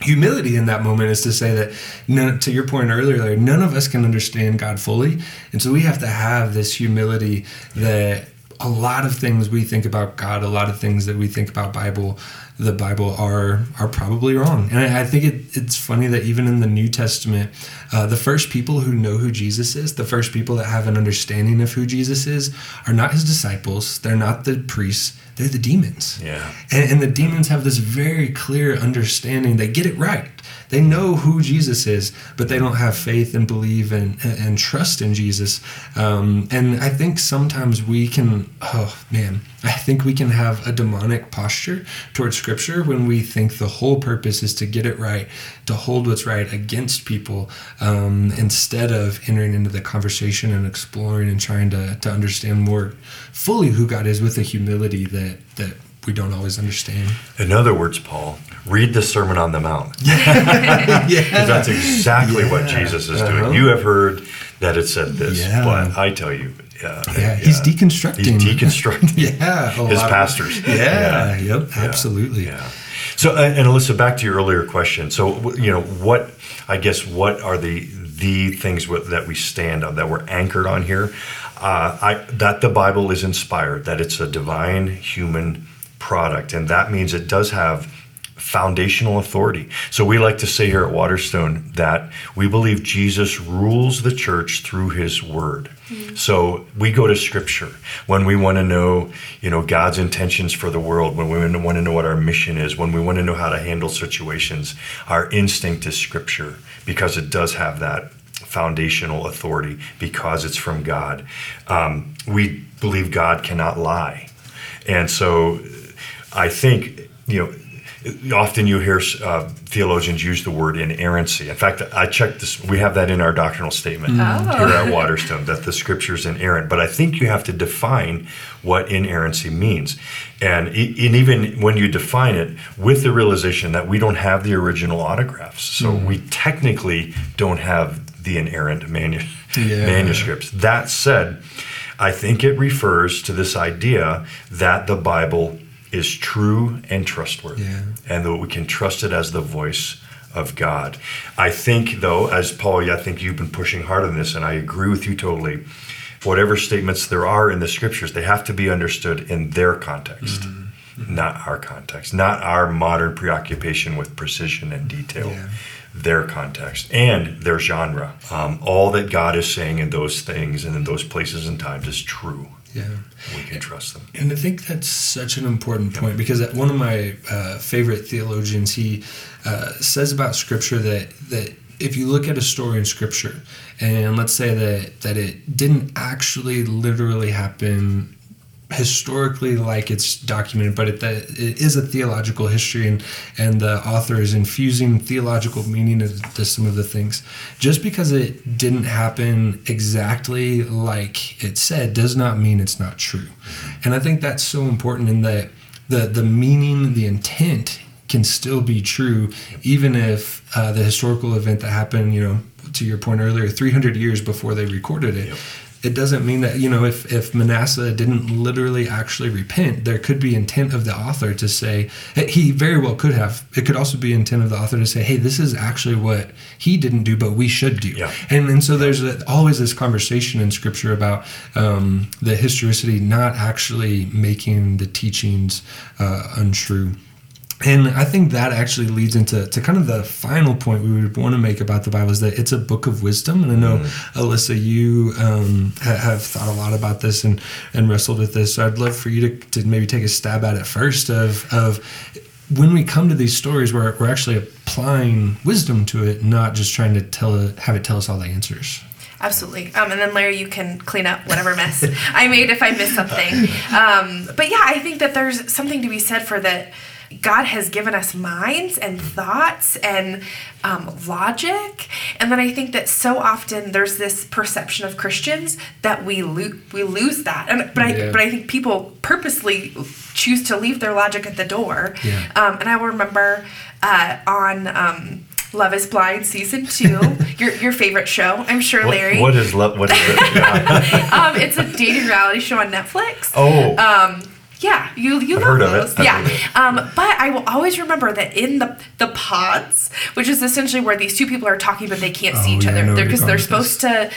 humility in that moment is to say that none, to your point earlier Larry, none of us can understand god fully and so we have to have this humility that a lot of things we think about god a lot of things that we think about bible the Bible are are probably wrong. And I, I think it, it's funny that even in the New Testament, uh, the first people who know who Jesus is, the first people that have an understanding of who Jesus is, are not his disciples. They're not the priests. They're the demons. Yeah. And, and the demons have this very clear understanding. They get it right. They know who Jesus is, but they don't have faith and believe and, and trust in Jesus. Um, and I think sometimes we can, oh man, I think we can have a demonic posture towards Scripture when we think the whole purpose is to get it right, to hold what's right against people, um, instead of entering into the conversation and exploring and trying to, to understand more fully who God is with a humility that, that we don't always understand. In other words, Paul, read the Sermon on the Mount. yeah. That's exactly what Jesus is doing. Uh-huh. You have heard that it said this, Yeah. but I tell you, yeah, Yeah, he's deconstructing. He's deconstructing Yeah, his lot of- pastors. Yeah, yep, Yeah. absolutely. Yeah. So, uh, and Alyssa, back to your earlier question. So, you know, what I guess what are the the things that we stand on that we're anchored on here? Uh, I, that the Bible is inspired, that it's a divine human product, and that means it does have foundational authority. So we like to say here at Waterstone that we believe Jesus rules the church through his word. So we go to scripture when we want to know, you know, God's intentions for the world, when we want to know what our mission is, when we want to know how to handle situations, our instinct is scripture because it does have that foundational authority because it's from God. Um, we believe God cannot lie. And so I think, you know, often you hear uh, theologians use the word inerrancy. In fact, I checked this, we have that in our doctrinal statement Oh. here at Waterstone, that the scripture's inerrant. But I think you have to define what inerrancy means. And, e- and even when you define it with the realization that we don't have the original autographs, so we technically don't have the inerrant manu- Yeah. manuscripts. That said, I think it refers to this idea that the Bible is true and trustworthy, Yeah. and that we can trust it as the voice of God. I think, though, as Paul, I think you've been pushing hard on this, and I agree with you totally. Whatever statements there are in the scriptures, they have to be understood in their context, not our context, not our modern preoccupation with precision and detail Yeah. their context and their genre. Um, all that God is saying in those things and in those places and times is true. Yeah. We can trust them. And I think that's such an important point because one of my uh, favorite theologians he uh, says about Scripture that that if you look at a story in Scripture and let's say that that it didn't actually literally happen historically like it's documented, but it, it is a theological history, and and the author is infusing theological meaning into some of the things. Just because it didn't happen exactly like it said does not mean it's not true, and I think that's so important in that the the meaning, the intent can still be true, even if uh, the historical event that happened, you know, to your point earlier, 300 years before they recorded it it doesn't mean that you know if if Manasseh didn't literally actually repent, there could be intent of the author to say he very well could have. It could also be intent of the author to say, hey, this is actually what he didn't do, but we should do. Yeah. And and so there's a, always this conversation in Scripture about um, the historicity not actually making the teachings uh, untrue. And I think that actually leads into to kind of the final point we would want to make about the Bible is that it's a book of wisdom. And I know, Alyssa, you um, ha- have thought a lot about this and, and wrestled with this. So I'd love for you to, to maybe take a stab at it first of, of when we come to these stories, we're, we're actually applying wisdom to it, not just trying to tell it, have it tell us all the answers. Absolutely. Um, and then Larry, you can clean up whatever mess I made if I missed something. Um, but yeah, I think that there's something to be said for that. God has given us minds and thoughts and um, logic, and then I think that so often there's this perception of Christians that we lo- we lose that. And but I but I think people purposely choose to leave their logic at the door. Yeah. Um, and I will remember uh, on. Um, Love is Blind season two, your your favorite show, I'm sure, What- Larry. what is love? What is it? Yeah. um, it's a dating reality show on Netflix. Oh, Um, yeah, you you I've love heard of it. those. I've yeah. heard of it. Um, but I will always remember that in the the pods, which is essentially where these two people are talking, but they can't see Oh, each yeah, other because they're this. supposed to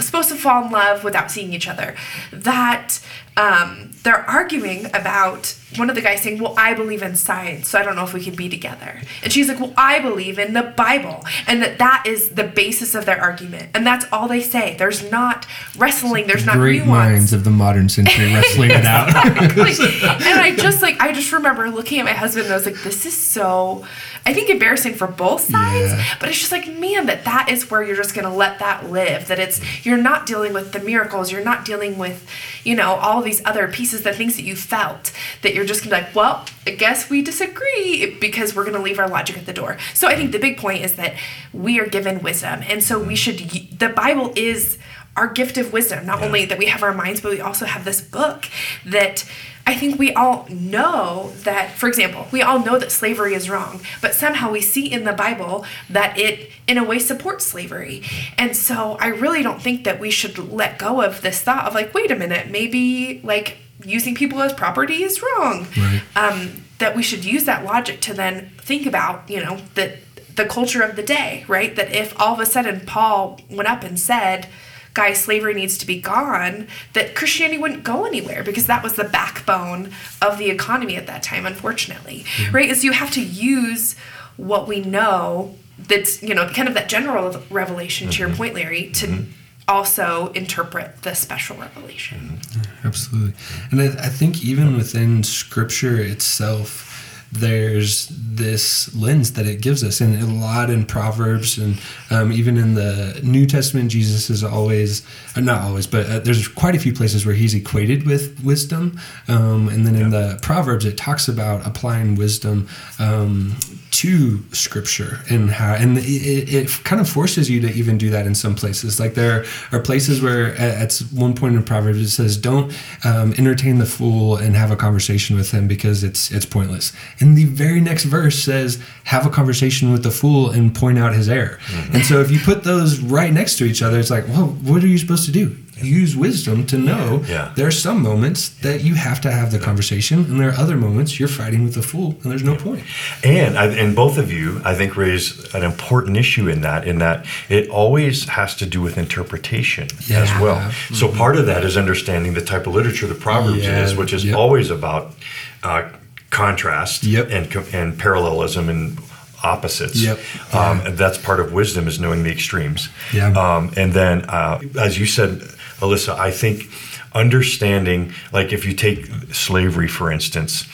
supposed to fall in love without seeing each other. That um, they're arguing about one of the guys saying, Well, I believe in science, so I don't know if we can be together. And she's like, Well, I believe in the Bible. And that that is the basis of their argument. And that's all they say. There's not wrestling, there's not Great nuance. minds of the modern century wrestling it out. And I just like I just remember looking at my husband and I was like, this is so I think embarrassing for both sides, Yeah. but it's just like, man, that that is where you're just gonna let that live. That it's you're not dealing with the miracles, you're not dealing with, you know, all these other pieces, the things that you felt. That you're just gonna be like, well, I guess we disagree because we're gonna leave our logic at the door. So I think the big point is that we are given wisdom, and so we should. The Bible is our gift of wisdom. Not only that we have our minds, but we also have this book that I think we all know that, for example, we all know that slavery is wrong, but somehow we see in the Bible that it, in a way, supports slavery. And so I really don't think that we should let go of this thought of like, wait a minute, maybe like using people as property is wrong. Right. Um, that we should use that logic to then think about, you know, that the culture of the day, right? That if all of a sudden Paul went up and said, guys, slavery needs to be gone, that Christianity wouldn't go anywhere because that was the backbone of the economy at that time, unfortunately, mm-hmm. right? Is you have to use what we know that's, you know, kind of that general revelation to your mm-hmm. point, Larry, to mm-hmm. also interpret the special revelation. Absolutely. And I, I think even within scripture itself, there's this lens that it gives us. And a lot in Proverbs and um, even in the New Testament, Jesus is always, uh, not always, but uh, there's quite a few places where he's equated with wisdom. Um, and then in the Proverbs, it talks about applying wisdom um, to scripture and how, and it, it, kind of forces you to even do that in some places. Like there are places where at, one point in Proverbs it says, "Don't um, entertain the fool and have a conversation with him because it's it's pointless." And the very next verse says, "Have a conversation with the fool and point out his error." And so if you put those right next to each other, it's like, well, what are you supposed to do? Use wisdom to know Yeah. there are some moments that you have to have the conversation, and there are other moments you're fighting with the fool, and there's no point. And I, and both of you, I think, raise an important issue in that. In that it always has to do with interpretation Yeah. as well. So part of that is understanding the type of literature the Proverbs Yeah. is, which is Yep. always about uh, contrast Yep. and and parallelism and opposites. Yep. Um, that's part of wisdom is knowing the extremes. Yeah. Um, and then, uh, as you said, Alyssa, I think understanding, like if you take slavery, for instance,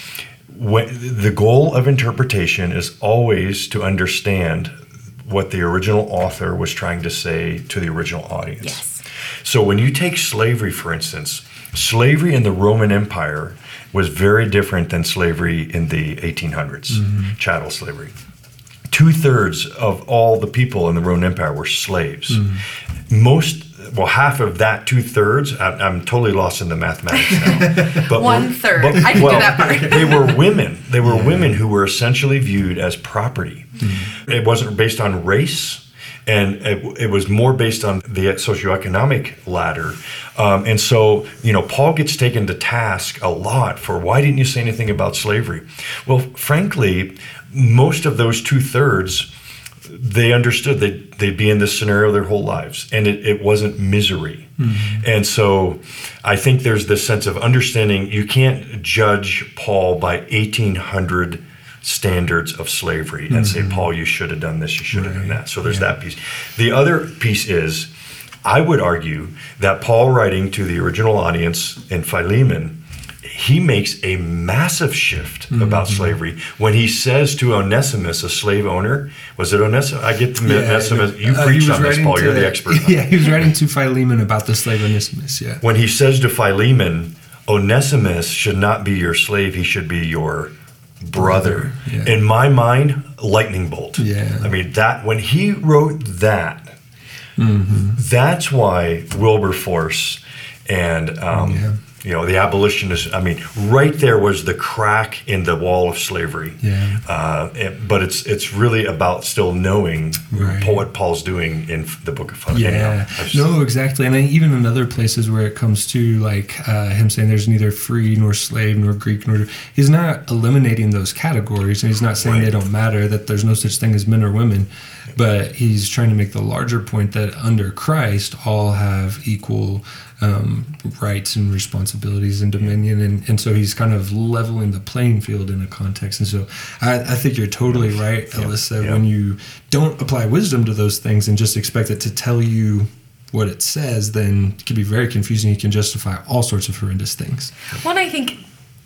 when, the goal of interpretation is always to understand what the original author was trying to say to the original audience. Yes. So when you take slavery, for instance, slavery in the Roman Empire was very different than slavery in the 1800s, mm-hmm. chattel slavery. Two thirds of all the people in the Roman Empire were slaves. Mm-hmm. Most, well, half of that two thirds, I'm, I'm totally lost in the mathematics now. But One were- third. but- I can do that part. they were women. They were women who were essentially viewed as property. It wasn't based on race. And it, it was more based on the socioeconomic ladder. Um, and so, you know, Paul gets taken to task a lot for why didn't you say anything about slavery? Well, frankly, most of those two thirds, they understood that they'd be in this scenario their whole lives, and it, it wasn't misery. Mm-hmm. And so I think there's this sense of understanding you can't judge Paul by 1800 standards of slavery and say, mm-hmm. Paul, you should have done this, you should have done that. So there's that piece. The other piece is, I would argue that Paul writing to the original audience in Philemon, he makes a massive shift about slavery when he says to Onesimus, a slave owner, was it Onesimus? I get the Onesimus. You Uh, preached on this, Paul. You're to- the expert. Yeah, he was writing to Philemon about the slave Onesimus. Yeah. when he says to Philemon, Onesimus should not be your slave, he should be your brother. yeah. In my mind, lightning bolt. Yeah. I mean, that when he wrote that, Mm-hmm. that's why Wilberforce and um, Yeah. You know, the abolitionists. I mean, right there was the crack in the wall of slavery. Yeah. Uh, it- but it's it's really about still knowing Right. what Paul's doing in the book of Philemon. Yeah, just- no, exactly. And even in other places where it comes to like uh, him saying there's neither free nor slave nor Greek nor he's not eliminating those categories, and he's not saying they don't matter. That there's no such thing as men or women, but he's trying to make the larger point that under Christ all have equal um, rights and responsibilities and dominion, and, and so he's kind of leveling the playing field in a context. And so I, I think you're totally right, Alyssa, yeah. when you don't apply wisdom to those things and just expect it to tell you what it says, then it can be very confusing. You can justify all sorts of horrendous things. Well, I think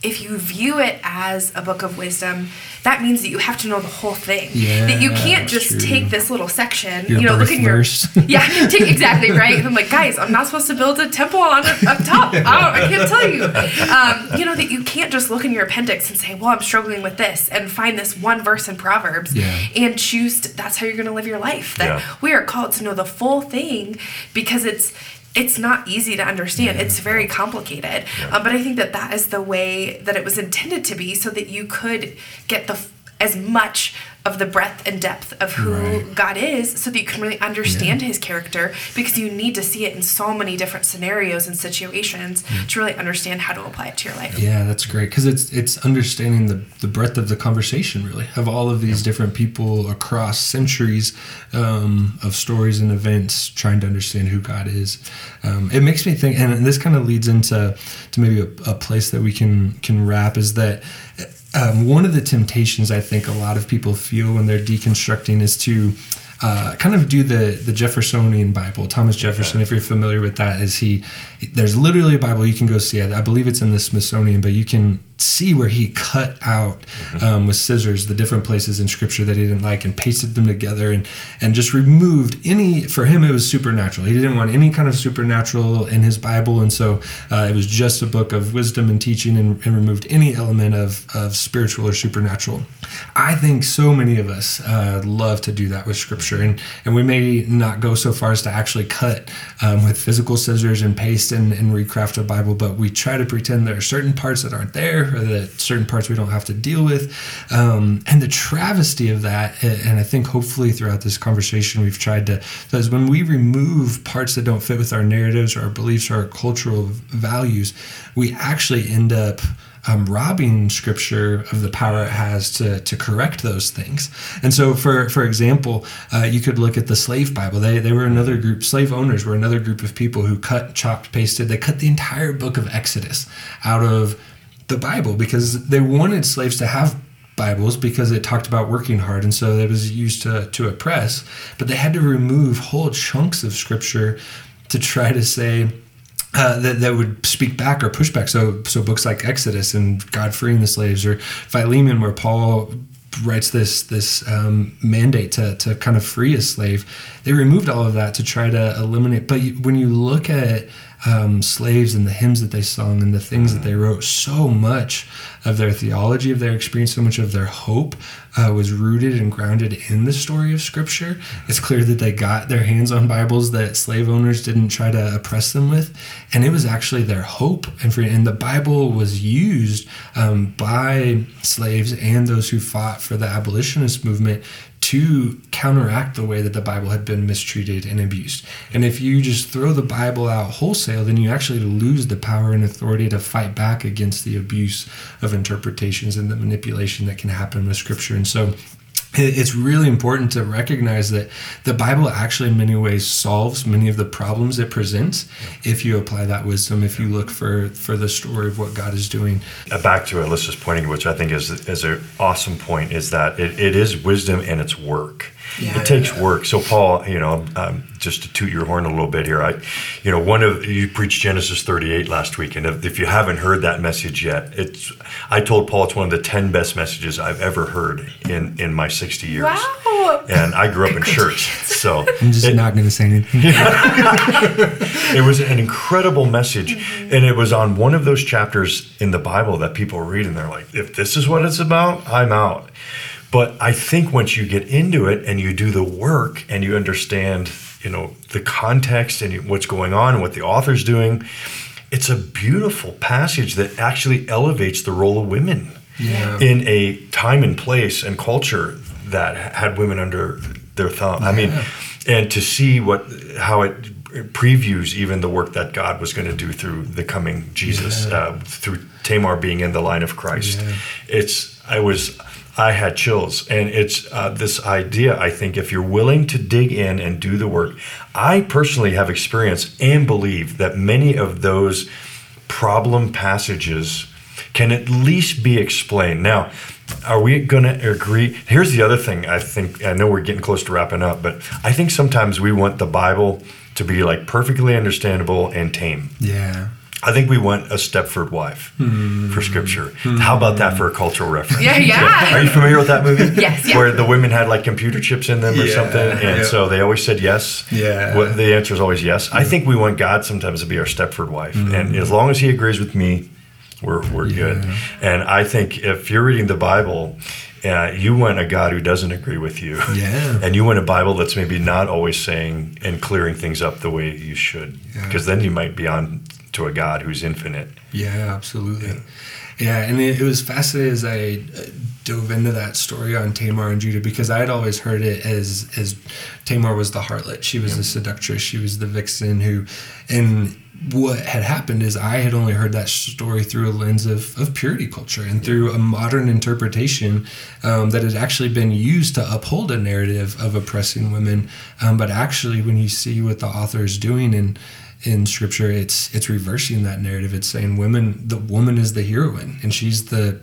if you view it as a book of wisdom, that means that you have to know the whole thing. Yeah, that you can't just true. take this little section, Your you know, birth look at your verse. yeah, take, exactly right. And I'm like, guys, I'm not supposed to build a temple on it up top. I, I can't tell you. Um, you know that you can't just look in your appendix and say, well, I'm struggling with this, and find this one verse in Proverbs Yeah. and choose. To, that's how you're going to live your life. That Yeah. we are called to know the full thing because it's it's not easy to understand. It's very complicated. Um, but i think that that is the way that it was intended to be so that you could get the as much of the breadth and depth of who Right. god is so that you can really understand his character because you need to see it in so many different scenarios and situations to really understand how to apply it to your life Yeah, that's great because it's it's understanding the the breadth of the conversation really of all of these different people across centuries um, of stories and events trying to understand who God is. Um, it makes me think, and this kind of leads into to maybe a, a place that we can can wrap is that. Um, one of the temptations I think a lot of people feel when they're deconstructing is to uh, kind of do the the Jeffersonian Bible. Thomas Jefferson, if you're familiar with that, is he? There's literally a Bible you can go see it. I believe it's in the Smithsonian, but you can see where he cut out um, with scissors the different places in Scripture that he didn't like and pasted them together and and just removed any. For him, it was supernatural. He didn't want any kind of supernatural in his Bible, and so uh, it was just a book of wisdom and teaching, and, and removed any element of of spiritual or supernatural. I think so many of us uh, love to do that with Scripture, and and we may not go so far as to actually cut um, with physical scissors and paste and, and recraft a Bible, but we try to pretend there are certain parts that aren't there, or that certain parts we don't have to deal with. Um, and the travesty of that, and I think hopefully throughout this conversation we've tried to, is when we remove parts that don't fit with our narratives or our beliefs or our cultural values, we actually end up um, robbing scripture of the power it has to, to correct those things. And so, for, for example, uh, you could look at the slave Bible. They, they were another group, slave owners were another group of people who cut, chopped, pasted. They cut the entire book of Exodus out of the Bible because they wanted slaves to have Bibles because it talked about working hard, and so it was used to to oppress. But they had to remove whole chunks of scripture to try to say uh, that, that would speak back or push back. So, so books like Exodus and God freeing the slaves, or Philemon, where Paul writes this this um, mandate to to kind of free a slave. They removed all of that to try to eliminate. But when you look at um, slaves and the hymns that they sung and the things that they wrote, so much of their theology, of their experience, so much of their hope uh, was rooted and grounded in the story of Scripture. It's clear that they got their hands on Bibles that slave owners didn't try to oppress them with, and it was actually their hope and freedom. And the Bible was used um, by slaves and those who fought for the abolitionist movement to counteract the way that the Bible had been mistreated and abused. And if you just throw the Bible out wholesale, then you actually lose the power and authority to fight back against the abuse of interpretations and the manipulation that can happen with Scripture. And so it's really important to recognize that the Bible actually, in many ways, solves many of the problems it presents if you apply that wisdom, if you look for, for the story of what God is doing. Uh, back to Alyssa's pointing, which I think is is an awesome point, is that it, it is wisdom and it's work. Yeah. It takes work. So Paul, you know, um, just to toot your horn a little bit here, I, you know, one of you preached Genesis 38 last week, and if, if you haven't heard that message yet, it's I told Paul it's one of the 10 best messages I've ever heard in in my 60 years. wow And I grew up in church, so I'm just it- not going to say anything. it was an incredible message and it was on one of those chapters in the bible that people read and they're like if this is what it's about i'm out but i think once you get into it and you do the work and you understand you know the context and what's going on and what the author's doing it's a beautiful passage that actually elevates the role of women Yeah. in a time and place and culture that had women under their thumb. I mean, and to see what how it previews even the work that God was going to do through the coming Jesus, Yeah. uh, through Tamar being in the line of Christ. Yeah. It's I was I had chills, and it's uh, this idea. I think if you're willing to dig in and do the work, I personally have experienced and believe that many of those problem passages can at least be explained. Now, are we going to agree? Here's the other thing. I think I know we're getting close to wrapping up, but I think sometimes we want the Bible to be like perfectly understandable and tame. Yeah. I think we want a Stepford wife for scripture. How about that for a cultural reference? Yeah, yeah. Are you familiar with that movie? Yes, yeah. Where the women had like computer chips in them or something, and yeah. so they always said yes. Yeah. Well, the answer is always yes. I think we want God sometimes to be our Stepford wife, and as long as He agrees with me, we're we're good. And I think if you're reading the Bible. Uh, you want a God who doesn't agree with you. Yeah. And you want a Bible that's maybe not always saying and clearing things up the way you should. Yeah. Because then you might be on to a God who's infinite. Yeah, absolutely. Yeah, and it, it was fascinating as I uh, dove into that story on Tamar and Judah because I had always heard it as as Tamar was the harlot, she was the seductress, she was the vixen who, and what had happened is I had only heard that story through a lens of, of purity culture and through a modern interpretation um, that had actually been used to uphold a narrative of oppressing women. Um, but actually, when you see what the author is doing in in scripture, it's it's reversing that narrative. It's saying women, the woman is the heroine, and she's the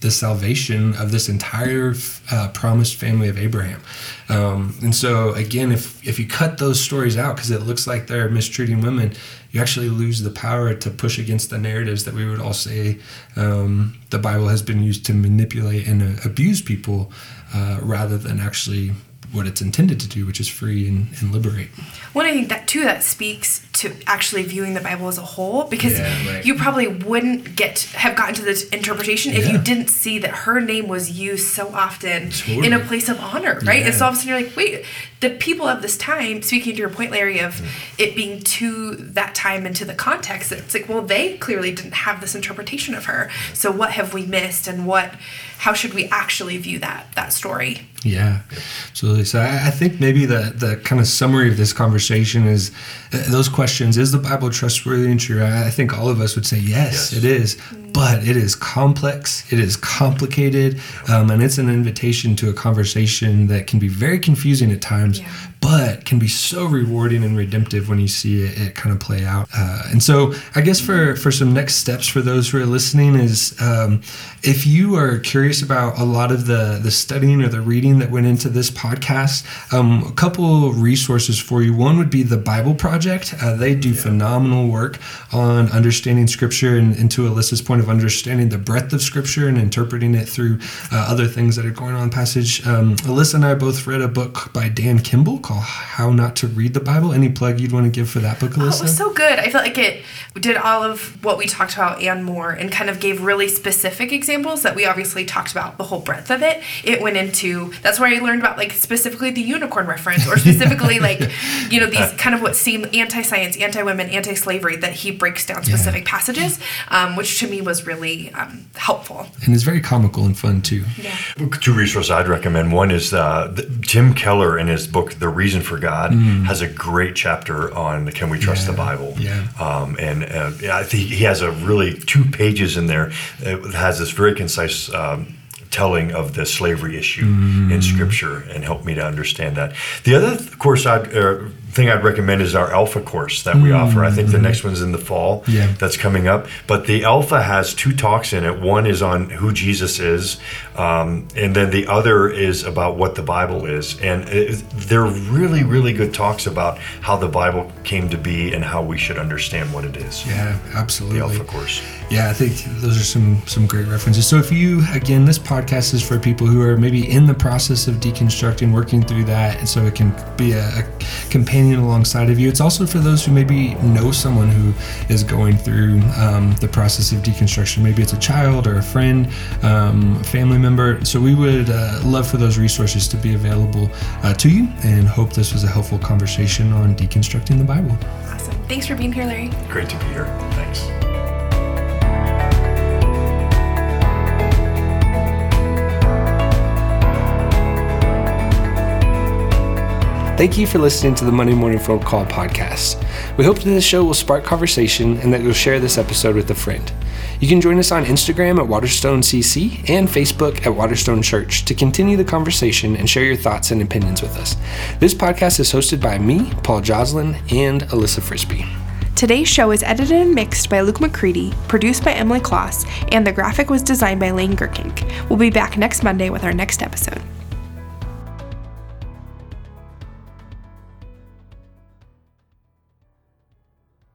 the salvation of this entire uh, promised family of Abraham. Um, and so again, if if you cut those stories out because it looks like they're mistreating women, you actually lose the power to push against the narratives that we would all say um, the Bible has been used to manipulate and uh, abuse people, uh, rather than actually what it's intended to do, which is free and, and liberate. One, I think that too that speaks to actually viewing the Bible as a whole because Yeah, right. you probably wouldn't get have gotten to this interpretation if Yeah. you didn't see that her name was used so often Totally. in a place of honor, right? And so all of a sudden you're like, wait, the people of this time, speaking to your point, Larry, of it being to that time and to the context, it's like, well, they clearly didn't have this interpretation of her. So what have we missed, and what, how should we actually view that that story? Yeah, absolutely. So I, I think maybe the the kind of summary of this conversation is uh, those questions: Is the Bible trustworthy and true? I, I think all of us would say yes, Yes. it is. But it is complex. It is complicated, um, and it's an invitation to a conversation that can be very confusing at times, Yeah. But can be so rewarding and redemptive when you see it, it kind of play out. Uh, and so, I guess for for some next steps for those who are listening is um, if you are curious about a lot of the the studying or the reading that went into this podcast, um, a couple resources for you. One would be the Bible Project. Uh, they do phenomenal work on understanding Scripture and, and to Alyssa's point of understanding the breadth of Scripture and interpreting it through uh, other things that are going on in the passage. Um, Alyssa and I both read a book by Dan Kimball called How Not to Read the Bible. Any plug you'd want to give for that book, Oh, it was so good. I felt like it did all of what we talked about and more, and kind of gave really specific examples that we obviously talked about the whole breadth of it. It went into that's where I learned about like specifically the unicorn reference, or specifically like you know these kind of what seem anti-science, anti-women, anti-slavery that he breaks down specific passages, um, which to me was really um, helpful. and it's very comical and fun too. Yeah. Two resources I'd recommend. One is uh, Tim Keller in his book *The Reason for God* has a great chapter on can we trust the Mm. Bible. yeah. Um, and uh, I think he has a really two pages in there. It has this very concise. Um, telling of the slavery issue Mm. in scripture and helped me to understand that the other th- course i'd uh, thing i'd recommend is our alpha course that we offer i think the next one's in the fall Mm. Yeah. that's coming up. But the Alpha has two talks in it. One is on who Jesus is, um, and then the other is about what the Bible is. And it, they're really, really good talks about how the Bible came to be and how we should understand what it is. Yeah, absolutely. The Alpha course. Yeah, I think those are some some great references. So if you again, this podcast is for people who are maybe in the process of deconstructing, working through that, and so it can be a, a companion alongside of you. It's also for those who maybe know someone who is going through um, the process of deconstruction. Maybe it's a child or a friend, um, a family member. So we would uh, love for those resources to be available uh, to you, and hope this was a helpful conversation on deconstructing the Bible. Awesome. Thanks for being here, Larry. Great to be here. Thanks. Thank you for listening to the Monday Morning Phone Call podcast. We hope that this show will spark conversation and that you'll share this episode with a friend. You can join us on Instagram at Waterstone CC and Facebook at Waterstone Church to continue the conversation and share your thoughts and opinions with us. This podcast is hosted by me, Paul Joslin, and Alyssa Frisbee. Today's show is edited and mixed by Luke McCready, produced by Emily Kloss, and the graphic was designed by Lane Gerkink. We'll be back next Monday with our next episode.